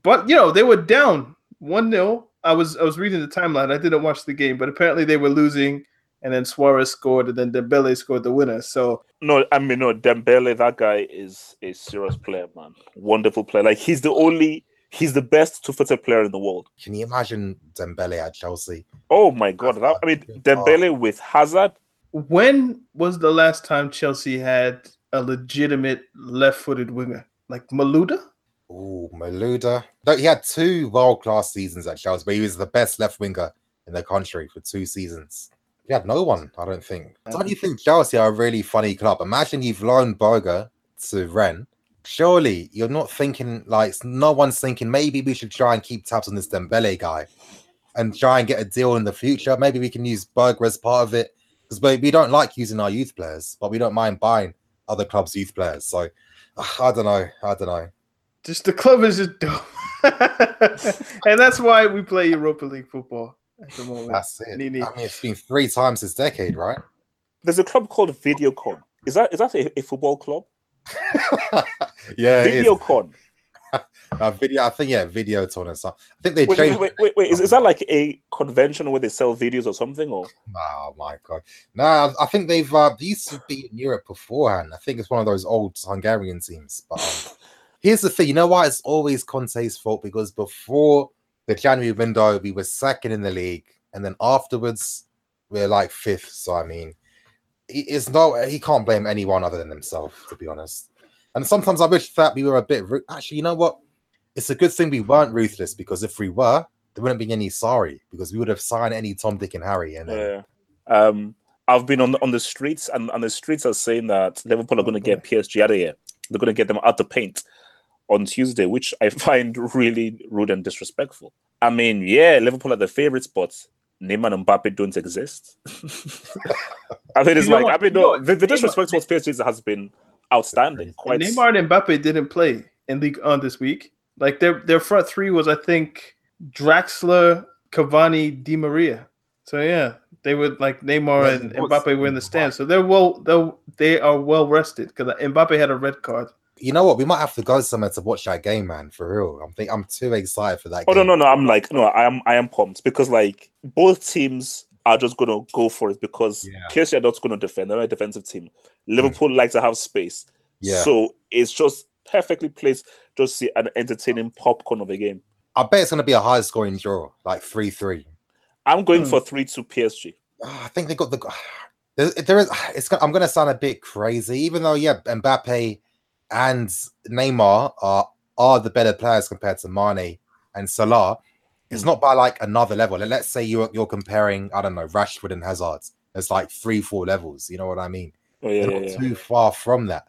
Speaker 2: But you know, they were down 1-0. I was I was reading the timeline. I didn't watch the game, but apparently they were losing and then Suarez scored and then Dembele scored the winner. So
Speaker 3: No, I mean no, Dembele, that guy is a serious player, man. Wonderful player. Like he's the only he's the best two-footed player in the world.
Speaker 1: Can you imagine Dembele at Chelsea?
Speaker 3: Oh my god. That, I mean oh. Dembele with Hazard.
Speaker 2: when was the last time Chelsea had a legitimate left-footed winger? Like Malouda?
Speaker 1: Oh, Malouda. No, he had two world class seasons at Chelsea, but he was the best left winger in the country for two seasons. He had no one, I don't think. Don't you think Chelsea are a really funny club? Imagine you've loaned Boga to Rennes. Surely you're not thinking like no one's thinking maybe we should try and keep tabs on this Dembele guy and try and get a deal in the future. Maybe we can use Boga as part of it because we don't like using our youth players, but we don't mind buying other clubs' youth players. So ah, I don't know. I don't know.
Speaker 2: Just the club is just dumb, and that's why we play Europa League football at the moment.
Speaker 1: That's it. I mean, it's been three times this decade, right?
Speaker 3: There's a club called Videocon. Is that is that a, a football club?
Speaker 1: yeah,
Speaker 3: Videocon.
Speaker 1: uh, video, I think yeah, Videoton or something. I think they
Speaker 3: wait,
Speaker 1: changed.
Speaker 3: Wait, wait, wait, Is, is that like a convention where they sell videos or something? Or
Speaker 1: oh my god, no, I think they've uh, they used to be in Europe beforehand. I think it's one of those old Hungarian teams. But um, here's the thing, you know why it's always Conte's fault because before the January window we were second in the league, and then afterwards we're like fifth. So I mean, it's no he can't blame anyone other than himself, to be honest. And sometimes I wish that we were a bit actually, you know what? It's a good thing we weren't ruthless because if we were, there wouldn't be any sorry because we would have signed any Tom, Dick, and Harry. And
Speaker 3: yeah. Um, I've been on the, on the streets, and, and the streets are saying that Liverpool are going to get PSG out of here. They're going to get them out the paint on Tuesday, which I find really rude and disrespectful. I mean, yeah, Liverpool are the favorites, but Neymar and Mbappe don't exist. I mean, it's you like, I mean, no, the, the disrespect towards PSG has been outstanding. Quite...
Speaker 2: Neymar and Mbappe didn't play in Ligue 1 this week. Like their their front three was, I think, Draxler, Cavani, Di Maria. So yeah, they would like Neymar and Mbappe were in the stand. So they're well, they they are well rested because Mbappe had a red card.
Speaker 1: You know what? We might have to go somewhere to watch that game, man. For real, I'm think I'm too excited for that.
Speaker 3: Oh
Speaker 1: game.
Speaker 3: no, no, no! I'm like, no, I am, I am pumped because like both teams are just gonna go for it because yeah. PSG are not gonna defend. They're a defensive team. Liverpool mm. like to have space. Yeah. So it's just perfectly placed just see an entertaining popcorn of a game.
Speaker 1: I bet it's going to be a high scoring draw, like 3 3.
Speaker 3: I'm going hmm. for 3 2 PSG.
Speaker 1: Oh, I think they got the. There, there is. It's. I'm going to sound a bit crazy, even though yeah, Mbappe and Neymar are are the better players compared to Mane and Salah. It's hmm. not by like another level. Let's say you're you're comparing, I don't know, Rashford and Hazard. It's like three, four levels. You know what I mean?
Speaker 3: Oh, yeah, yeah, yeah.
Speaker 1: too far from that.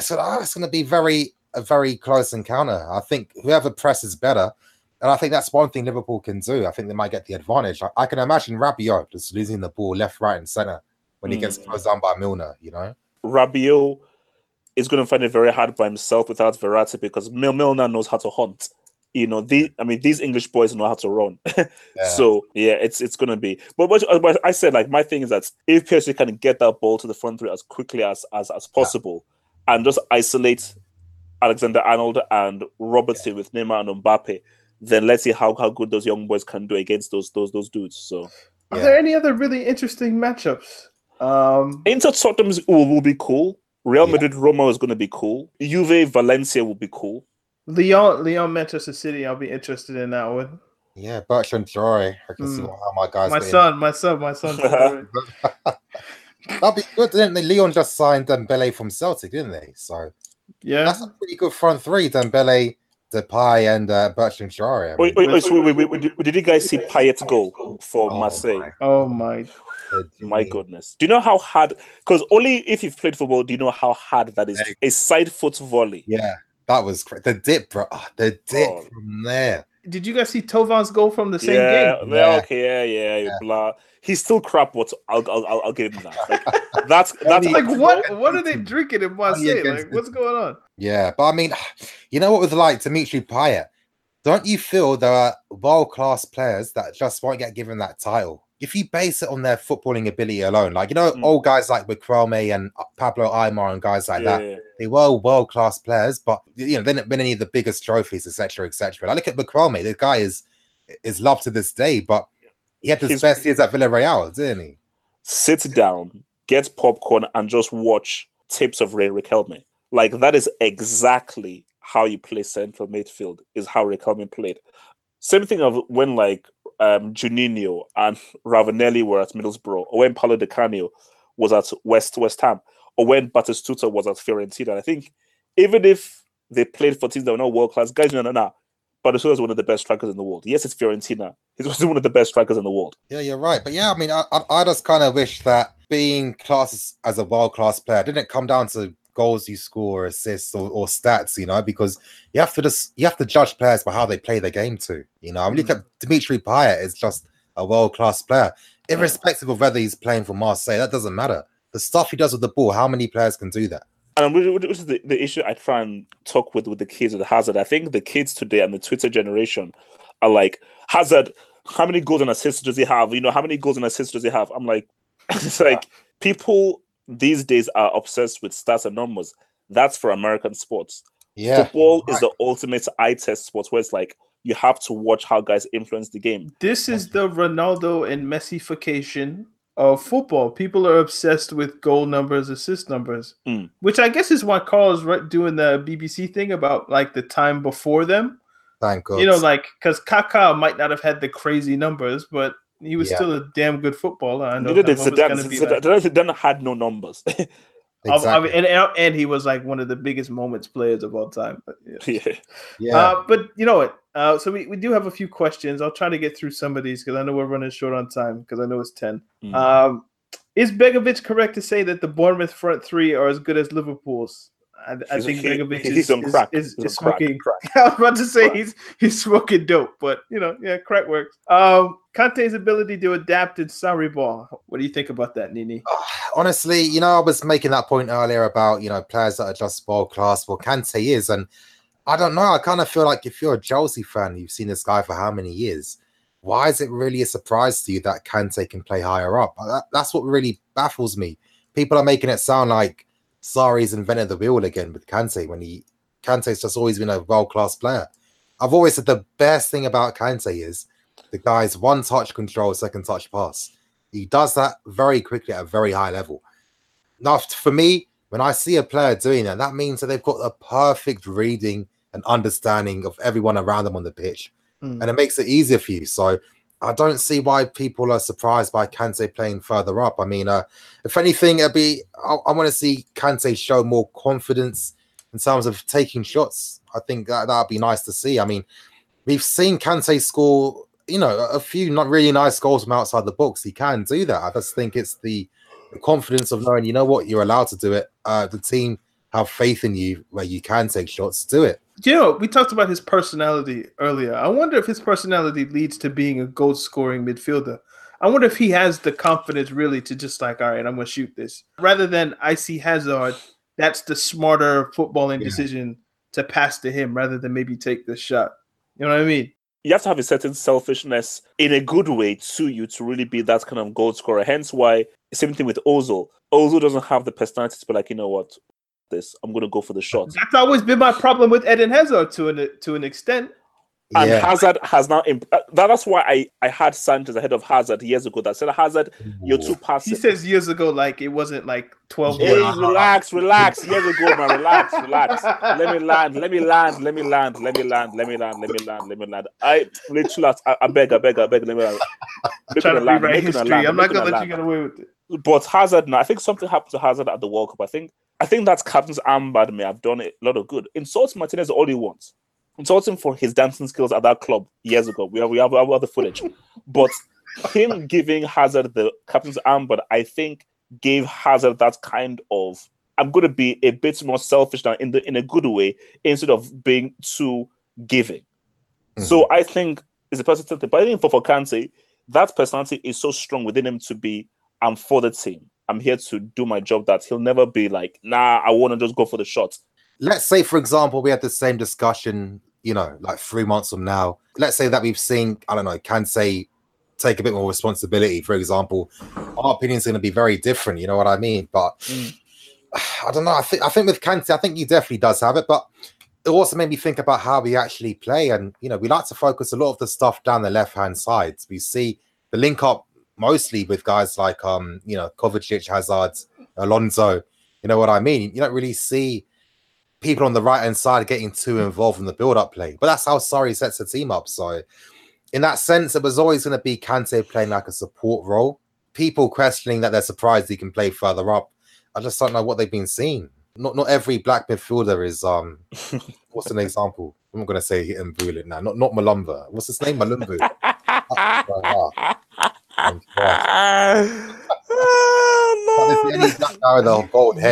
Speaker 1: So oh, it's going to be very a very close encounter. I think whoever presses better, and I think that's one thing Liverpool can do. I think they might get the advantage. I, I can imagine Rabiot just losing the ball left, right, and center when he mm. gets closed down by Milner. You know,
Speaker 3: Rabiot is going to find it very hard by himself without Verratti because Mil- Milner knows how to hunt. You know, the I mean, these English boys know how to run. yeah. So yeah, it's it's gonna be. But what, what, I said, like my thing is that if PSG can get that ball to the front three as quickly as as, as possible, yeah. and just isolate Alexander Arnold and Robertson yeah. with Neymar and Mbappe, then let's see how, how good those young boys can do against those those those dudes. So,
Speaker 2: are there any other really interesting matchups? Um,
Speaker 3: Inter Tottenham will, will be cool. Real yeah. Madrid Roma is going to be cool. Juve Valencia will be cool.
Speaker 2: Lyon Lyon Manchester City. I'll be interested in that one.
Speaker 1: Yeah, Bertrand Traore. I can mm. see how my guys.
Speaker 2: My son, my son, my son.
Speaker 1: That'd be good, didn't they? Lyon just signed Dembele from Celtic, didn't they? So
Speaker 2: yeah,
Speaker 1: that's a pretty good front three. Dembele, Depay, and uh, Bertrand Traore.
Speaker 3: wait, wait, wait, wait, wait, wait, Did you guys see Payet go for oh Marseille?
Speaker 2: My. Oh my.
Speaker 3: My goodness. Do you know how hard? Because only if you've played football do you know how hard that is. A side foot volley.
Speaker 1: Yeah, that was great. The dip, bro. Oh, the dip oh. from there.
Speaker 2: Did you guys see Thauvins goal from the same
Speaker 3: yeah,
Speaker 2: game?
Speaker 3: Yeah, okay, yeah, yeah, yeah. Blah. He's still crap, but I'll, I'll, I'll give him that. Like, that's that's
Speaker 2: like what what are they drinking in Marseille? Like, what's going on?
Speaker 1: Yeah, but I mean, you know what was like Dimitri Payet? Don't you feel there are world class players that just won't get given that title? If you base it on their footballing ability alone, like you know, mm. old guys like Riquelme and Pablo Aimar and guys like yeah, that, yeah. they were world class players, but you know, they didn't win any of the biggest trophies, etc., etc. I look at Riquelme, the guy is is loved to this day, but he had his, his best years at Villarreal, didn't he?
Speaker 3: Sit down, get popcorn, and just watch tips of Ray Riquelme. Like that is exactly how you play central midfield. Is how Riquelme played. Same thing of when like um, Juninho and Ravanelli were at Middlesbrough, or when Paolo Di Canio was at West West Ham, or when Batistuta was at Fiorentina. I think even if they played for teams that were not world class. Guys, no, no, no. But is one of the best strikers in the world. Yes, it's Fiorentina. He's one of the best strikers in the world.
Speaker 1: Yeah, you're right. But yeah, I mean, I, I, I just kind of wish that being classed as a world class player didn't come down to goals you score, assists, or, or, stats. You know, because you have to just you have to judge players by how they play the game too. You know, I mean, look mm. at Dimitri Payet is just a world class player, irrespective of whether he's playing for Marseille. That doesn't matter. The stuff he does with the ball, how many players can do that?
Speaker 3: And which is the, the issue I try and talk with with the kids with Hazard. I think the kids today and the Twitter generation are like Hazard. How many goals and assists does he have? You know, how many goals and assists does he have? I'm like, it's like people these days are obsessed with stats and numbers. That's for American sports.
Speaker 1: Yeah,
Speaker 3: football right. is the ultimate eye test sport where it's like you have to watch how guys influence the game.
Speaker 2: This is the Ronaldo and Messification of football. People are obsessed with goal numbers, assist numbers,
Speaker 3: mm.
Speaker 2: which I guess is why Carl is doing the BBC thing about like the time before them.
Speaker 1: Thank God.
Speaker 2: You know, like because Kaká might not have had the crazy numbers, but he was yeah. still a damn good footballer. I know.
Speaker 3: Neither did Zidane. Zidane, Zidane had no numbers.
Speaker 2: Exactly. I mean, and, and he was like one of the biggest moments players of all time. But,
Speaker 3: yeah,
Speaker 2: yeah. Uh, but you know what? Uh, so we, we do have a few questions. I'll try to get through some of these because I know we're running short on time because I know it's 10. Mm. Um, is Begovic correct to say that the Bournemouth front three are as good as Liverpool's? I, I think Begovic is, is, is, is smoking. Crack. I was about to say he's he's smoking dope, but you know, yeah, crack works. Um, Kante's ability to adapt in Sarri ball. What do you think about that, Nini?
Speaker 1: Honestly, you know, I was making that point earlier about you know players that are just world class. Well, Kante is, and I don't know. I kind of feel like if you're a Chelsea fan, you've seen this guy for how many years? Why is it really a surprise to you that Kante can play higher up? That, that's what really baffles me. People are making it sound like Sarri's invented the wheel again with Kante when he Kante's just always been a world class player. I've always said the best thing about Kante is the guy's one touch control, second touch pass. He does that very quickly at a very high level. Now, for me, when I see a player doing that, that means that they've got a perfect reading and understanding of everyone around them on the pitch. Mm. And it makes it easier for you. So I don't see why people are surprised by Kante playing further up. I mean, uh, if anything, it'd be I, I want to see Kante show more confidence in terms of taking shots. I think that that'd be nice to see. I mean, we've seen Kante score, you know, a few not really nice goals from outside the box. He can do that. I just think it's the, the confidence of knowing, you know what, you're allowed to do it. Uh, the team have faith in you where you can take shots. Do it
Speaker 2: you know, we talked about his personality earlier. I wonder if his personality leads to being a goal scoring midfielder. I wonder if he has the confidence really to just like, all right, I'm gonna shoot this. Rather than I see Hazard, that's the smarter footballing yeah. decision to pass to him rather than maybe take the shot. You know what I mean?
Speaker 3: You have to have a certain selfishness in a good way to you to really be that kind of goal scorer. Hence why same thing with Ozil. Ozil doesn't have the personality to be like, you know what, this. I'm going to go for the shot.
Speaker 2: That's always been my problem with Eden Hazard to an to an extent.
Speaker 3: And yeah. Hazard has now. Imp- uh, that's why I, I had Sanchez ahead of Hazard years ago. That said, Hazard, you're too passive.
Speaker 2: He says years ago, like it wasn't like 12
Speaker 3: Hey, relax, relax. Years ago, man, relax, relax. Let me land, let me land, let me land, let me land, let me land, let me land, let me land. I literally, I, I beg, I beg, I beg, let me land.
Speaker 2: I'm trying to land, rewrite history. Land, I'm not gonna let you get away with it.
Speaker 3: But Hazard, now I think something happened to Hazard at the World Cup. I think I think that captain's armband may have done a lot of good. Insult Martinez all he wants. Insult him for his dancing skills at that club years ago. We have we have, we have other footage, but him giving Hazard the captain's armband, I think, gave Hazard that kind of. I'm going to be a bit more selfish now in the in a good way instead of being too giving. Mm-hmm. So I think it's a personality. But I think for for Kante, that personality is so strong within him to be. I'm for the team. I'm here to do my job that he'll never be like, nah, I want to just go for the shot.
Speaker 1: Let's say, for example, we had the same discussion, you know, like three months from now. Let's say that we've seen, I don't know, Kante take a bit more responsibility, for example. Our opinion is going to be very different, you know what I mean? But mm. I don't know. I think I think with Kante, I think he definitely does have it, but it also made me think about how we actually play. And you know, we like to focus a lot of the stuff down the left hand side. We see the link up mostly with guys like um, you know, Kovacic, Hazard, Alonso. You know what I mean? You don't really see people on the right hand side getting too involved in the build up play. But that's how Sarri sets the team up. So, in that sense, it was always going to be Kante playing like a support role. People questioning that they're surprised he can play further up. I just don't know what they've been seeing. Not not every black midfielder is um. what's an example? I'm not gonna say hit and it now. Not not Malumba. What's his name? Malumbu.
Speaker 3: Oh, ah,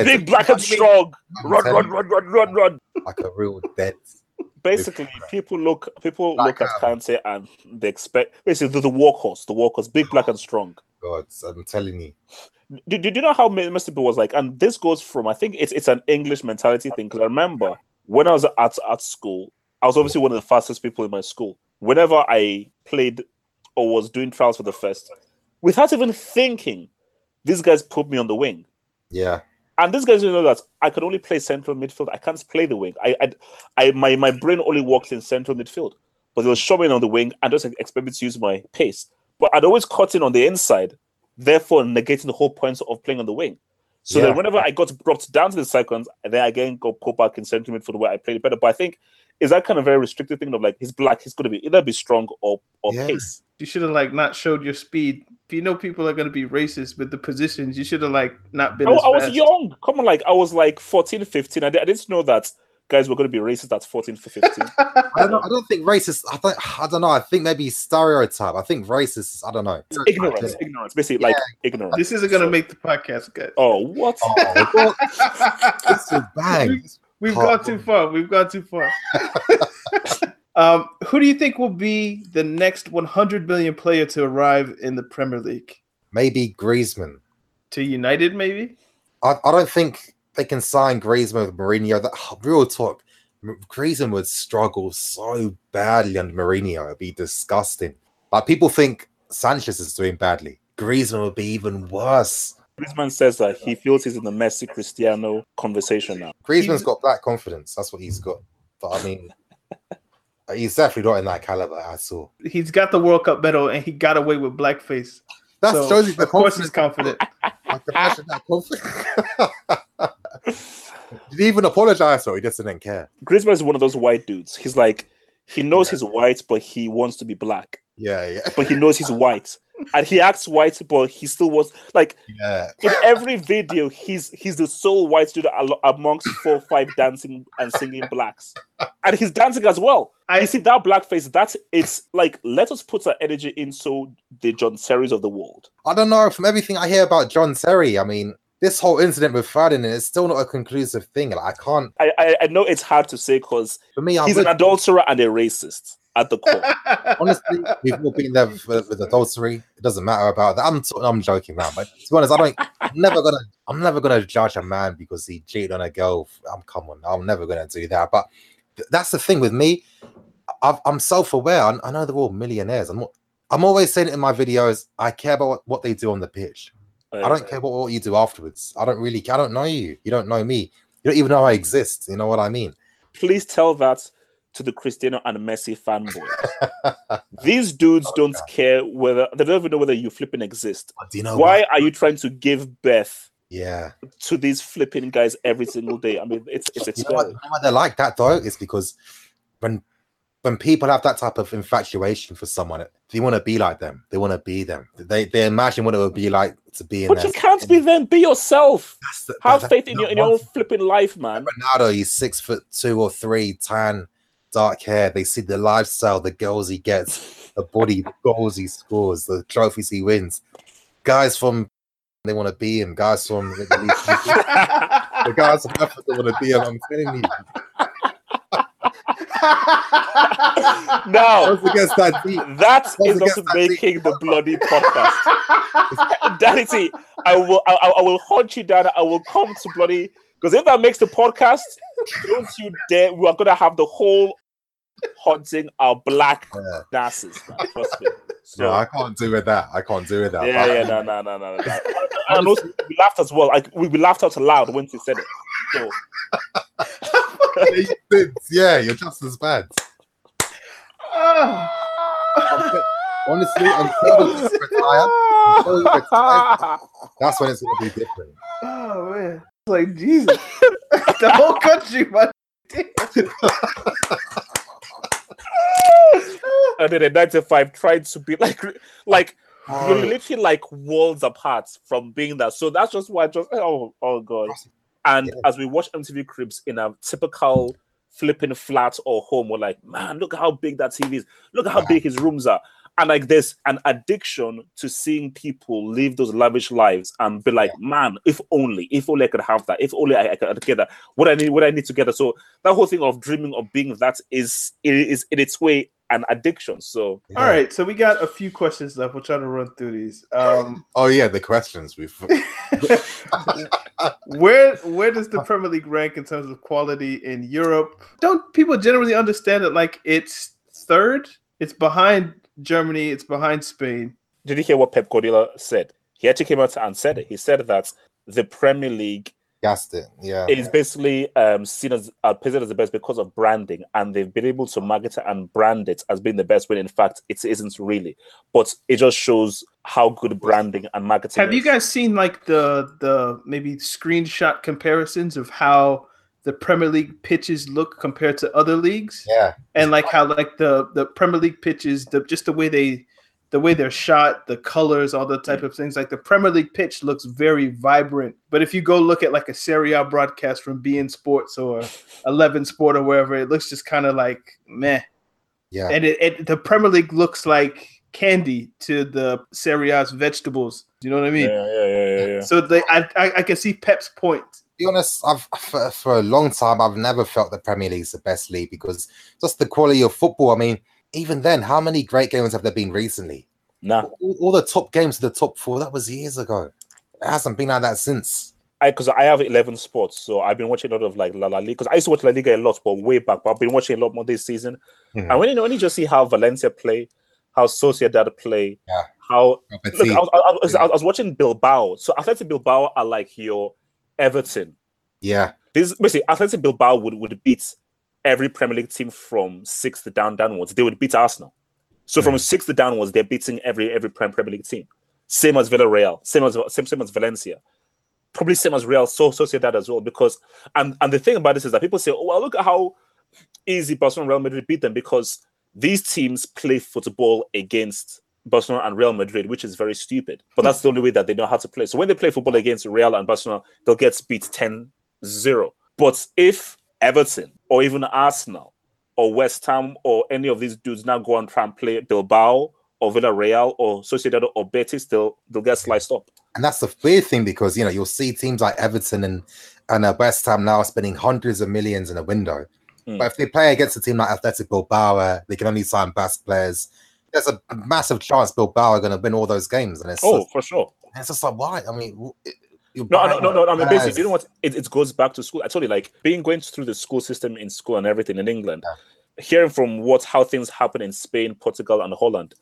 Speaker 3: big black and strong. Run, run, run, run, run, run.
Speaker 1: Like a real dead.
Speaker 3: Basically, people look people look at Kante and they expect basically the, the workhorse, the workhorse, big, black, and strong.
Speaker 1: God, I'm telling you.
Speaker 3: Did, did you know how most people was like? And this goes from I think it's it's an English mentality thing. Because I remember when I was at at school, I was obviously one of the fastest people in my school. Whenever I played or was doing trials for the first, without even thinking, these guys put me on the wing.
Speaker 1: Yeah.
Speaker 3: And these guys you know that I could only play central midfield. I can't play the wing. I, I, I my, my brain only works in central midfield. But they were showing on the wing and just expect me to use my pace. But I'd always cut in on the inside, therefore negating the whole point of playing on the wing. So yeah. then whenever I got dropped down to the seconds, and then again go put back in central midfield where I played better. But I think is that kind of very restricted thing of like he's black, he's gonna be either be strong or or yeah. pace.
Speaker 2: You should have like not showed your speed if you know people are going to be racist with the positions, you should have like not been.
Speaker 3: I, I was young. Come on, like I was like 14, 15. I, I didn't know that guys were going to be racist at 14 for 15.
Speaker 1: I don't. I don't think racist. I don't. I don't know. I think maybe stereotype. I think racist. I don't know.
Speaker 3: Ignorance. Yeah. Ignorance. Basically, yeah. like ignorance.
Speaker 2: This isn't going to so, make the podcast good.
Speaker 3: Oh, what? Oh, what?
Speaker 1: this is bad.
Speaker 2: We've gone too far. We've gone too far. Um, who do you think will be the next 100 million player to arrive in the Premier League?
Speaker 1: Maybe Griezmann.
Speaker 2: To United, maybe?
Speaker 1: I, I don't think they can sign Griezmann with Mourinho. That oh, real talk, Griezmann would struggle so badly under Mourinho. It'd be disgusting. Like people think Sanchez is doing badly. Griezmann would be even worse.
Speaker 3: Griezmann says that he feels he's in the Messi Cristiano conversation now.
Speaker 1: Griezmann's got black confidence. That's what he's got. But I mean, He's definitely not in that caliber at all.
Speaker 2: He's got the World Cup medal and he got away with blackface.
Speaker 1: That's so, shows
Speaker 2: the confidence. of course he's confident.
Speaker 1: Did he even apologize or he just didn't care?
Speaker 3: Griezmann is one of those white dudes. He's like, he knows yeah. he's white, but he wants to be black.
Speaker 1: Yeah, yeah.
Speaker 3: But he knows he's white and he acts white, but he still was like
Speaker 1: yeah.
Speaker 3: in every video. He's he's the sole white dude amongst four five dancing and singing blacks, and he's dancing as well. I see that blackface. That's it's like let us put our energy into the John Terrys of the world.
Speaker 1: I don't know from everything I hear about John Terry. I mean, this whole incident with Ferdinand is still not a conclusive thing. Like, I can't.
Speaker 3: I, I, I know it's hard to say because for me, he's an adulterer and a racist at the core.
Speaker 1: Honestly, we've all been there with, with, adultery. It doesn't matter about that. I'm I'm joking now, but to be honest, I don't. I'm never gonna. I'm never gonna judge a man because he cheated on a girl. I'm come on. I'm never gonna do that. But th- that's the thing with me. i am self-aware. I, I know they're all millionaires. I'm. I'm always saying it in my videos. I care about what, what they do on the pitch. I don't care about what you do afterwards. I don't really. I don't know you. You don't know me. You don't even know I exist. You know what I mean?
Speaker 3: Please tell that to the Cristiano and Messi fanboys. These dudes oh, don't God. care whether they don't even know whether you flipping exist. Oh, you know Why what? are you trying to give birth?
Speaker 1: Yeah,
Speaker 3: to these flipping guys every single day. I mean, it's it's it's.
Speaker 1: You know what, you know why they're like that though? It's because when when people have that type of infatuation for someone, they want to be like them. They want to be them. They they imagine what it would be like to be in.
Speaker 3: But you can't be them. Be yourself. The, have faith in your in your own flipping life, man.
Speaker 1: Ronaldo, he's six foot two or three, tan dark hair. They see the lifestyle, the girls he gets, the body, the goals he scores, the trophies he wins. Guys from they want to be him. Guys from the guys from Africa want to be him. I'm telling you.
Speaker 3: no, against that beat. That is not making the bloody podcast. Danity, I will, I, I will hunt you down. I will come to bloody because if that makes the podcast, don't you dare. We are going to have the whole hunting our black yeah. Nazis. Trust me.
Speaker 1: So, no, I can't do with that. I can't do with that.
Speaker 3: Yeah, yeah, no, no, no, no, no. and also, we laughed as well. Like we, we laughed out loud when he said it. So.
Speaker 1: yeah, you're just as bad. Honestly, until you retire, until you retire, that's when it's going to be different.
Speaker 2: Oh man, like Jesus, the whole country, man.
Speaker 3: and then in 95 tried to be like like oh. you're literally like worlds apart from being that. So that's just why I just oh oh god. And
Speaker 1: Yeah.
Speaker 3: as we watch MTV Cribs in a typical flipping flat or home, we're like, man, look how big that TV is. Look at how big his rooms are. And like there's an addiction to seeing people live those lavish lives and be like, man, if only, if only I could have that, if only I, I could get that. What I need, what I need to get that. So that whole thing of dreaming of being that is is in its way an addiction. So
Speaker 2: All right, so we got a few questions left. We'll try to run through these. Um,
Speaker 1: Oh yeah, the questions we've.
Speaker 2: where where does the Premier League rank in terms of quality in Europe? Don't people generally understand it like it's third? It's behind Germany. It's behind Spain.
Speaker 3: did you hear what Pep Guardiola said? He actually came out and said it. He said that the Premier League
Speaker 1: Gassed it. Yeah.
Speaker 3: is basically um, seen as uh, presented as the best because of branding, and they've been able to market it and brand it as being the best. When in fact, it isn't really. But it just shows how good branding and marketing.
Speaker 2: Have you guys seen like the the maybe screenshot comparisons of how the Premier League pitches look compared to other leagues?
Speaker 1: Yeah.
Speaker 2: and like how like the the Premier League pitches, the just the way they the way they're shot, the colors, all the type of things. Like the Premier League pitch looks very vibrant. But if you go look at like a Serie A broadcast from beIN Sports or Eleven Sport or wherever, it looks just kind of like meh.
Speaker 1: Yeah.
Speaker 2: And it, it the Premier League looks like candy to the Serie A's vegetables. You know what I mean?
Speaker 3: Yeah, yeah, yeah, yeah. yeah.
Speaker 2: So they, I, I, I can see Pep's point.
Speaker 1: Be honest, I've for, for a long time I've never felt the Premier League's the best league because just the quality of football. I mean, even then, how many great games have there been recently?
Speaker 3: Nah,
Speaker 1: All, all the top games to the top four, that was years ago. It hasn't been like that since.
Speaker 3: I because I have eleven sports, so I've been watching a lot of like La La Liga. Because I used to watch La Liga a lot, but way back. But I've been watching a lot more this season.
Speaker 1: Mhm.
Speaker 3: And when you when you just see how Valencia play, how Sociedad play,
Speaker 1: Yeah.
Speaker 3: how look. I was, I, was, I was watching Bilbao. So Athletic Bilbao are like your Everton.
Speaker 1: yeah,
Speaker 3: This basically Athletic Bilbao would, would beat every Premier League team from sixth down downwards. They would beat Arsenal. So from
Speaker 1: Mhm.
Speaker 3: sixth downwards, they're beating every every Prem- Premier League team. Same as Villarreal, same as same, same as Valencia, probably same as Real so Sociedad as well. Because and and the thing about this is that people say, oh well, look at how easy Barcelona Real Madrid beat them because these teams play football against Barcelona and Real Madrid, which is very stupid. But that's the only way that they know how to play. So when they play football against Real and Barcelona, they'll get beat 10 0. But if Everton or even Arsenal or West Ham or any of these dudes now go and try and play Bilbao or Villarreal or Sociedad or Betis, they'll, they'll get sliced up.
Speaker 1: and that's the weird thing because you know you'll see teams like Everton and and uh, West Ham now spending hundreds of millions in a window.
Speaker 3: Mm.
Speaker 1: But if they play against a team like Athletic Bilbao, uh, they can only sign Basque players. There's a massive chance Bilbao are going to win all those games, and it's
Speaker 3: Oh,
Speaker 1: just,
Speaker 3: for sure.
Speaker 1: it's just like why? I mean,
Speaker 3: No, no, no, no. I mean, basically, you know what? It, it goes back to school. I told you, like being going through the school system in school and everything in England, hearing from what how things happen in Spain, Portugal, and Holland.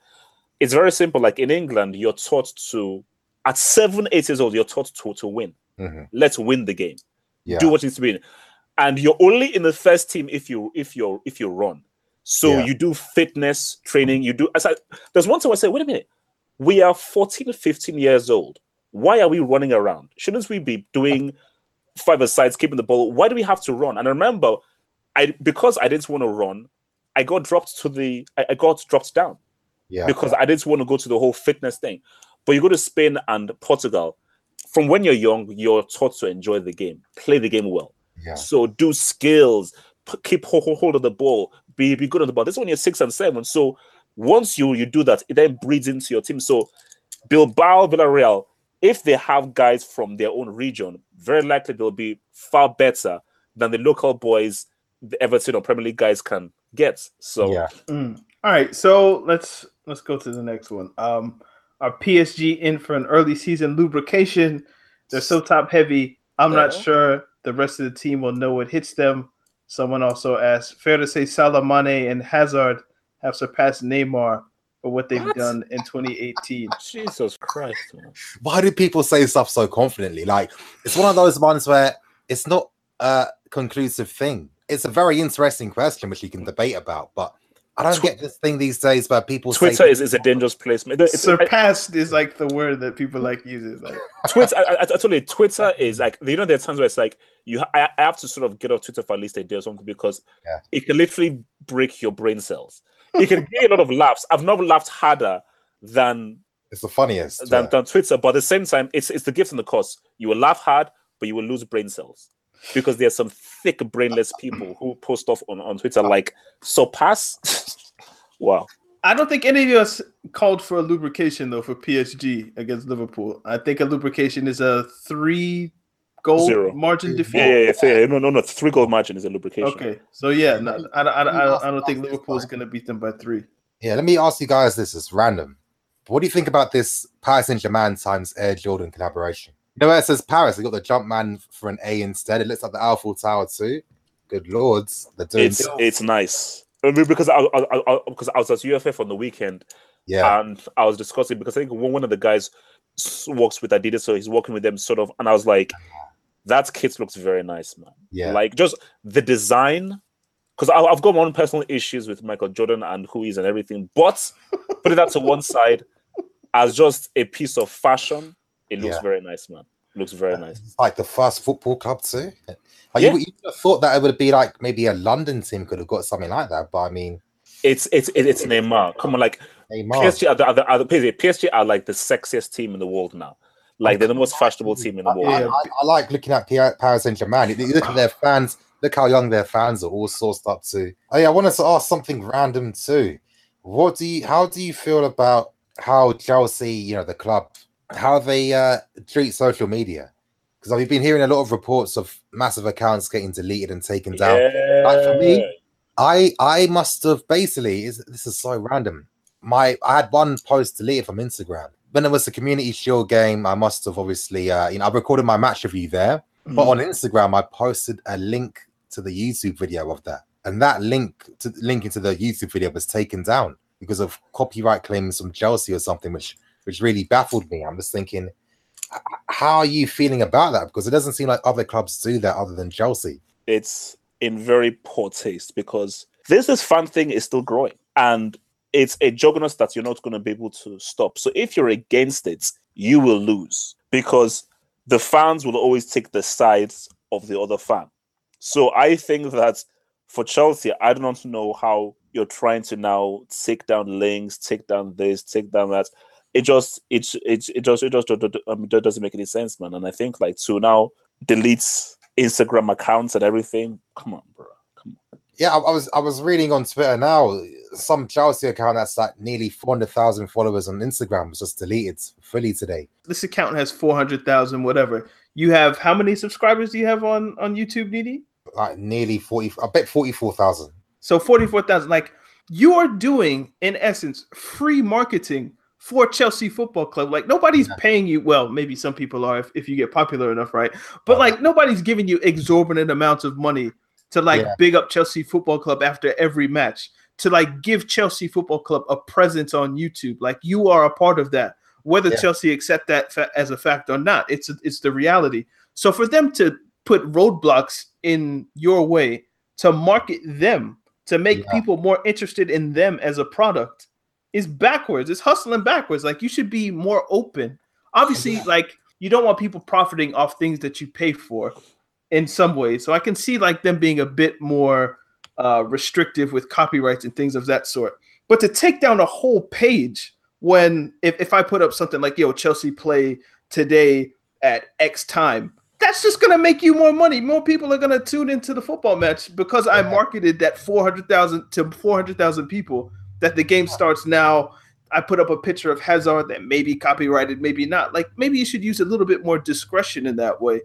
Speaker 3: It's very simple. Like in England, you're taught to at seven, eight years old, you're taught to to win.
Speaker 1: Mhm.
Speaker 3: Let's win the game.
Speaker 1: Yeah.
Speaker 3: Do what needs to be, and you're only in the first team if you if you're if you run. So
Speaker 1: Yeah.
Speaker 3: you do fitness training. You do. As I, there's one time I said, wait a minute. We are 14, 15 years old. Why are we running around? Shouldn't we be doing five sides, keeping the ball? Why do we have to run? And I remember, I because I didn't want to run, I got dropped to the. I, I got dropped down
Speaker 1: yeah,
Speaker 3: because I didn't want to go to the whole fitness thing. But you go to Spain and Portugal, from when you're young, you're taught to enjoy the game, play the game well.
Speaker 1: yeah.
Speaker 3: So do skills, keep hold of the ball, be be good on the ball. This is when you're six and seven. So once you you do that, it then breeds into your team. So Bilbao, Villarreal, if they have guys from their own region, very likely they'll be far better than the local boys, the Everton or Premier League guys can get. So
Speaker 1: yeah.
Speaker 2: Mm. All right, so let's let's go to the next one. Um, are PSG in for an early season lubrication? They're so top heavy. I'm not sure the rest of the team will know what hits them. Someone also asked, fair to say Salah, Mane, and Hazard have surpassed Neymar for what they've
Speaker 3: What?
Speaker 2: done in 2018.
Speaker 3: Jesus Christ, man.
Speaker 1: Why do people say stuff so confidently? Like it's one of those ones where it's not a conclusive thing. It's a very interesting question which you can debate about, but I don't
Speaker 3: Tw-
Speaker 1: get this thing these days where people
Speaker 3: Twitter
Speaker 1: say
Speaker 3: is, is a dangerous place. man. It's- I-
Speaker 2: Surpassed is like the word that people like uses. Like,
Speaker 3: Twitter, I, I, I told you, Twitter is like you know there are times where it's like you. ha- I, I have to sort of get off Twitter for at least a day or something because
Speaker 1: Yeah.
Speaker 3: it can literally break your brain cells. It can get a lot of laughs. I've never laughed harder than
Speaker 1: it's the funniest.
Speaker 3: than,
Speaker 1: yeah.
Speaker 3: than Twitter, but at the same time, it's it's the gift and the cost. You will laugh hard, but you will lose brain cells because there's some thick brainless people who post off on, on Twitter like surpass. wow.
Speaker 2: I don't think any of us called for a lubrication though for PSG against Liverpool. I think a lubrication is a three goal
Speaker 3: Zero.
Speaker 2: margin defeat.
Speaker 3: Yeah, yeah, yeah, yeah. No, no, no. Three goal margin is a lubrication.
Speaker 2: Okay, so yeah, no, I, I, I, I don't think Liverpool is going to beat them by three.
Speaker 1: Yeah, let me ask you guys this. It's random. What do you think about this Paris Saint Germain times Air Jordan collaboration? You know where it says Paris, they got the jump man for an A instead. It looks like the Eiffel Tower too. Good lords, they're doing
Speaker 3: It's it's nice. I mean, because I, I, I, I- because I was at UFF on the weekend
Speaker 1: yeah.
Speaker 3: and I was discussing because I think one one of the guys works with Adidas, so he's working with them sort of, and I was like, that kit looks very nice, man.
Speaker 1: Yeah.
Speaker 3: like just the design. Because I've got my own personal issues with Michael Jordan and who he is and everything, but putting that to one side, as just a piece of fashion, it looks
Speaker 1: Yeah.
Speaker 3: very nice, man. looks very uh, nice.
Speaker 1: It's like the first football club too. Like
Speaker 3: Yeah.
Speaker 1: you, you would have thought that it would be like maybe a London team could have got something like that, but I mean,
Speaker 3: It's it's it's Neymar. Come on, like
Speaker 1: Neymar.
Speaker 3: PSG are the, are, the, are the PSG, PSG are like the sexiest team in the world now. Like they're the most fashionable team in the world.
Speaker 1: I, I, I like looking at Paris Saint Germain. You look at their fans. Look how young their fans are, all sourced up to. Oh yeah, I wanted to ask something random too. What do you? How do you feel about how Chelsea, you know, the club, how they uh, treat social media? Because I've been hearing a lot of reports of massive accounts getting deleted and taken down. Like for me, I I must have basically is this is so random. My I had one post deleted from Instagram. When it was the community shield game, I must have obviously uh you know I recorded my match review there, but on Instagram I posted a link to the YouTube video of that. And that link to link into the YouTube video was taken down because of copyright claims from Chelsea or something, which which really baffled me. I'm just thinking, how are you feeling about that? Because it doesn't seem like other clubs do that other than Chelsea.
Speaker 3: it's in very poor taste because this this fan thing is still growing and it's a juggernaut that you're not going to be able to stop. So if you're against it, you will lose because the fans will always take the sides of the other fan. So I think that for Chelsea, I do not know how you're trying to now take down links, take down this, take down that. It just it it it just it just um, it doesn't make any sense, man. And I think like to now delete Instagram accounts and everything. Come on, bro. Come on.
Speaker 1: Yeah, I, I was I was reading on Twitter now. Some Chelsea account that's like nearly four hundred thousand followers on Instagram was just deleted fully today.
Speaker 2: This account has four hundred thousand, whatever. You have how many subscribers do you have on on YouTube, Needy?
Speaker 1: Like nearly forty. I bet forty four thousand.
Speaker 2: So forty four thousand. Like you are doing, in essence, free marketing for Chelsea Football Club. Like nobody's paying you. Well, maybe some people are if, if you get popular enough, right? But like nobody's giving you exorbitant amounts of money to like
Speaker 1: Yeah.
Speaker 2: big up Chelsea Football Club after every match. To like give Chelsea Football Club a presence on YouTube. Like you are a part of that. Whether
Speaker 1: Yeah.
Speaker 2: Chelsea accept that fa- as a fact or not, it's it's the reality. So for them to put roadblocks in your way to market them to make
Speaker 1: Yeah.
Speaker 2: people more interested in them as a product is backwards. It's hustling backwards. Like you should be more open. Obviously, like you don't want people profiting off things that you pay for in some ways. So I can see like them being a bit more uh, restrictive with copyrights and things of that sort. But to take down a whole page when if, if I put up something like yo Chelsea play today at X time, that's just gonna make you more money. More people are gonna tune into the football match because I marketed that four hundred thousand to four hundred thousand people that the game starts now. I put up a picture of Hazard that may be copyrighted, maybe not. Like maybe you should use a little bit more discretion in that way,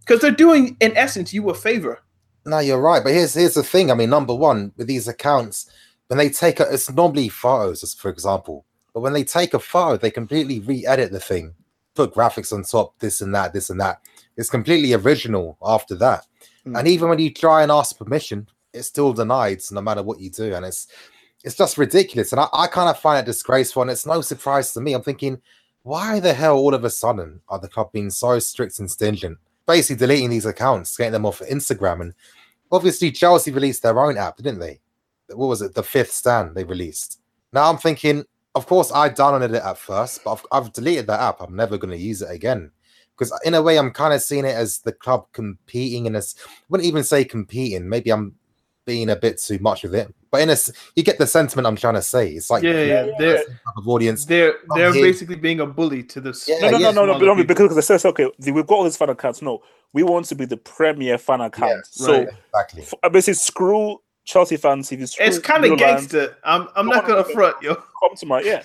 Speaker 2: because they're doing in essence you a favor.
Speaker 1: No, you're right. But here's here's the thing. I mean, number one, with these accounts, when they take a, it's normally photos, for example. But when they take a photo, they completely re-edit the thing, put graphics on top, this and that, this and that. It's completely original after that.
Speaker 2: Mm.
Speaker 1: And even when you try and ask permission, it's still denied, no matter what you do. And it's it's just ridiculous. And I, I kind of find it disgraceful. And it's no surprise to me. I'm thinking, why the hell all of a sudden are the club being so strict and stringent? Basically deleting these accounts, getting them off of Instagram. And obviously Chelsea released their own app, didn't they? What was it? The fifth stand they released. Now I'm thinking, of course, I downloaded it at first, but I've, I've deleted that app. I'm never going to use it again. Because in a way, I'm kind of seeing it as the club competing in this. I wouldn't even say competing. Maybe I'm being a bit too much with it. But in a, you get the sentiment I'm trying to say. It's like
Speaker 2: Yeah, yeah, they're
Speaker 1: type of audience.
Speaker 2: they're they're
Speaker 1: here.
Speaker 2: basically being a bully to the
Speaker 1: Yeah,
Speaker 3: No, no,
Speaker 1: yeah.
Speaker 3: no, no, no,
Speaker 2: smaller
Speaker 3: no,
Speaker 2: people.
Speaker 3: because it says okay, we've got all these fan accounts. No, We want to be the premier fan account.
Speaker 1: Yeah,
Speaker 3: so
Speaker 2: right.
Speaker 1: Exactly.
Speaker 3: f- basically, screw Chelsea fans. If you screw
Speaker 2: It's kind of
Speaker 3: Blue Lions,
Speaker 2: gangster. I'm I'm not gonna front, yo.
Speaker 3: come to my yeah.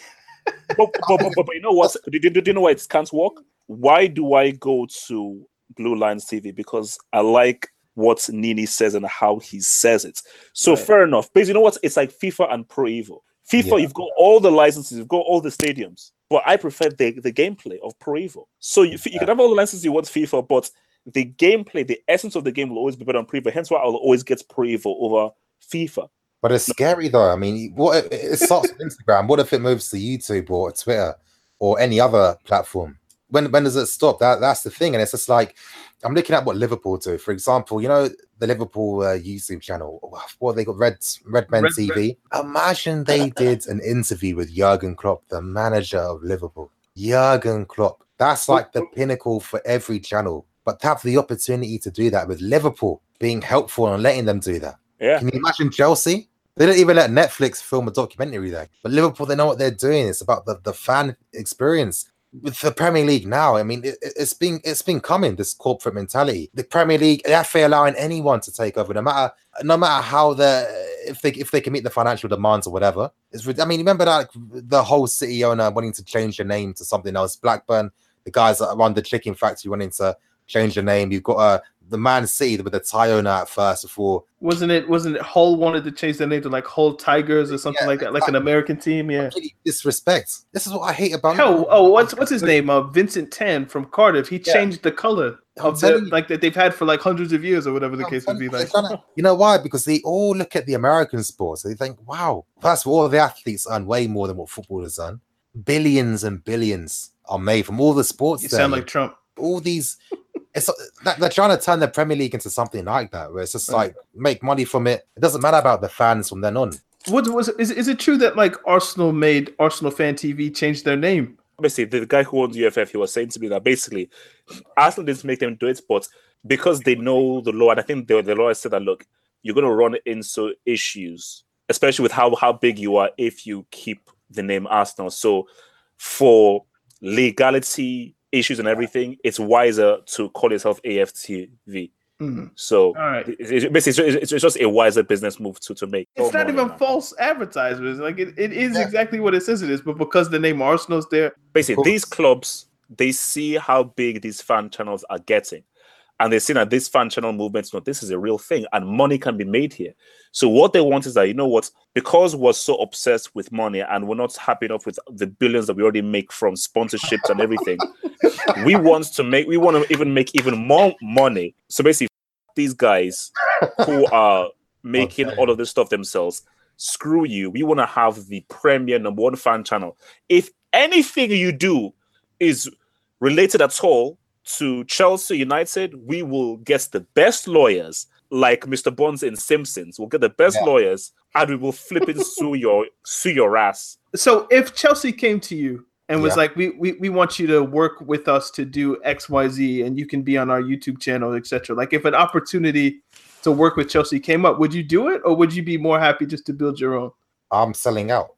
Speaker 3: but, but, but, but, but you know what? Do, do, do you know why it can't work? Why do I go to Blue Lines TV? Because I like what Nini says and how he says it. So
Speaker 2: Right.
Speaker 3: fair enough. Because you know what? It's like FIFA and Pro Evo. FIFA,
Speaker 1: Yeah.
Speaker 3: you've got all the licenses, you've got all the stadiums, but I prefer the, the gameplay of Pro Evo. So you, you can have all the licenses you want FIFA, but the gameplay, the essence of the game will always be better on Pro Evo. Hence why I'll always get Pro Evo over FIFA.
Speaker 1: But it's scary though. I mean, what it, it starts with Instagram. What if it moves to YouTube or Twitter or any other platform? When when does it stop? That that's the thing. And it's just like I'm looking at what Liverpool do. For example, you know the Liverpool uh, YouTube channel. What they got? Red Red Men
Speaker 2: Red-
Speaker 1: TV. Imagine they did an interview with Jurgen Klopp, the manager of Liverpool. Jurgen Klopp. That's like the pinnacle for every channel. But to have the opportunity to do that with Liverpool being helpful and letting them do that.
Speaker 3: Yeah.
Speaker 1: Can you imagine Chelsea? They don't even let Netflix film a documentary there. But Liverpool, they know what they're doing. It's about the, the fan experience. With the Premier League now, I mean, it, it's been it's been coming. This corporate mentality. The Premier League, the FA allowing anyone to take over, no matter no matter how the if they if they can meet the financial demands or whatever. It's I mean, remember that the whole city owner wanting to change the name to something else. Blackburn, the guys that run the chicken factory wanting to change the name. You've got uh, the Man City with the Thai owner at first before
Speaker 2: Wasn't it? Wasn't it? Hull wanted to change their name to like Hull Tigers or something
Speaker 1: Yeah,
Speaker 2: like that, like an. American team. Yeah.
Speaker 1: Really disrespect. This is what I hate about
Speaker 2: Hell, oh, what's what's his name? Uh, Vincent Tan from Cardiff. He
Speaker 1: Yeah.
Speaker 2: changed the color of the
Speaker 1: you.
Speaker 2: like that they've had for like hundreds of years or whatever the
Speaker 1: I'm
Speaker 2: case would be
Speaker 1: you,
Speaker 2: like.
Speaker 1: they're trying to- you know why? Because they all look at the American sports. They think, wow, first of all, the athletes earn way more than what footballers earn. Billions and billions are made from all the sports.
Speaker 2: You sound like Trump.
Speaker 1: all these. It's that they're trying to turn the Premier League into something like that, where it's just
Speaker 2: Right.
Speaker 1: like make money from it. It doesn't matter about the fans from then on.
Speaker 2: What was is is it true that like Arsenal made Arsenal Fan TV change their name?
Speaker 3: basically the guy who owns UFF, he was saying to me that basically Arsenal didn't make them do it, but because they know the law, and I think the, the lawyer said that look, you're going to run into issues, especially with how how big you are if you keep the name Arsenal. So for legality issues and everything, it's wiser to call yourself AFTV.
Speaker 2: Mhm.
Speaker 3: So
Speaker 2: All right.
Speaker 3: it- it's, basically it's, it's just a wiser business move to, to make.
Speaker 2: It's not even
Speaker 3: no.
Speaker 2: false advertisements. Like it, it is
Speaker 1: Yeah.
Speaker 2: exactly what it says it is, but because the name Arsenal's there,
Speaker 3: basically these clubs they see how big these fan channels are getting and they see that this fan channel movement no this is a real thing and money can be made here. So what they want is that you know what because we're so obsessed with money and we're not happy enough with the billions that we already make from sponsorships and everything we want to make we want to even make even more money. So basically these guys who are making
Speaker 1: Okay.
Speaker 3: all of this stuff themselves screw you. We want to have the premier number one fan channel. If anything you do is related at all to Chelsea United, we will get the best lawyers, like Mr. Bonds in Simpsons. We'll get the best
Speaker 1: Yeah.
Speaker 3: lawyers, and we will flip it sue your sue your ass.
Speaker 2: So if Chelsea came to you and was
Speaker 1: Yeah.
Speaker 2: like, we, we we want you to work with us to do X, Y, Z, and you can be on our YouTube channel, etc. Like if an opportunity to work with Chelsea came up, would you do it, or would you be more happy just to build your own?
Speaker 1: I'm selling out.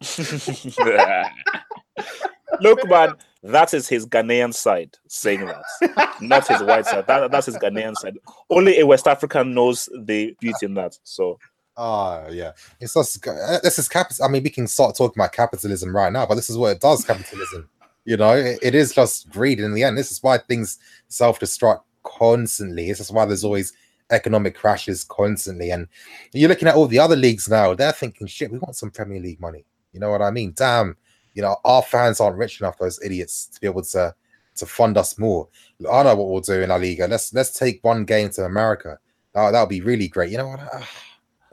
Speaker 3: Look, man, that is his Ghanaian side saying that, not his white side. That, that's his Ghanaian side. Only a West African knows the beauty in that. So
Speaker 1: Oh yeah, it's just uh, this is capital. I mean, we can start talking about capitalism right now, but this is what it does. Capitalism, you know, it, it is just greed in the end. This is why things self-destruct constantly. This is why there's always economic crashes constantly. And you're looking at all the other leagues now; they're thinking, "Shit, we want some Premier League money." You know what I mean? Damn, you know, our fans aren't rich enough; those idiots to be able to to fund us more. I know what we'll do in La Liga. Let's let's take one game to America. That that would be really great. You know what? Ah.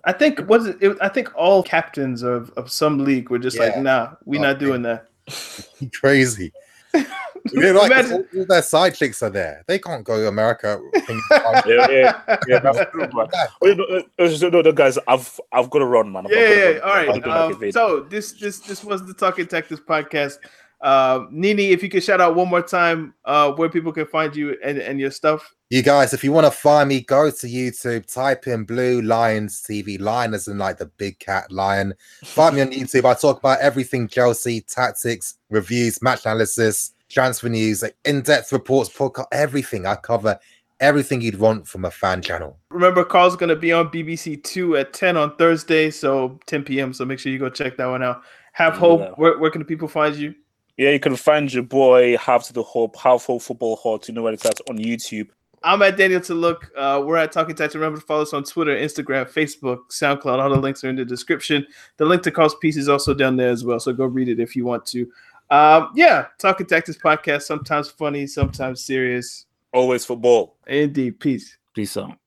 Speaker 2: I think was it, it- I think all captains of, of some league were just like, nah, we're oh, not
Speaker 1: Okay.
Speaker 2: doing that.
Speaker 1: crazy. They're like,
Speaker 2: Imagine-
Speaker 1: all, all their side chicks are there. They can't go to America.
Speaker 3: yeah, yeah, yeah, that's true, man. Oh, you know, uh, uh, no, no, guys, I've I've got to run, man. I've
Speaker 2: yeah, yeah,
Speaker 3: run.
Speaker 2: yeah. All
Speaker 3: I've
Speaker 2: right.
Speaker 3: got to do like a
Speaker 2: Um, so this this this was the Talking Tactics podcast. Um, Nini, if you could shout out one more time uh, where people can find you and, and your stuff,
Speaker 1: You guys, if you want to find me, go to YouTube, type in Blue Lions TV. Lion is in like the big cat lion. Find me on YouTube. I talk about everything Chelsea, tactics, reviews, match analysis, transfer news, like in-depth reports, podcast, everything. I cover everything you'd want from a fan channel.
Speaker 2: Remember, Carl's going to be on BBC Two at 10 on Thursday, so 10 p.m. So make sure you go check that one out. Have hope. Yeah. Where, where can the people find you?
Speaker 3: Yeah, you can find your boy Have to the Hope, Have Hope Football Hot. You know where it's at on YouTube.
Speaker 2: I'm at Daniel to look. Uh, we're at Talking Tactics. Remember to follow us on Twitter, Instagram, Facebook, SoundCloud. All the links are in the description. The link to Carl's piece is also down there as well. So go read it if you want to. Um, yeah, Talking Tactics podcast. Sometimes funny, sometimes serious.
Speaker 3: Always football.
Speaker 2: Indeed. Peace.
Speaker 3: Peace out.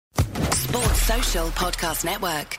Speaker 4: Sports Social Podcast Network.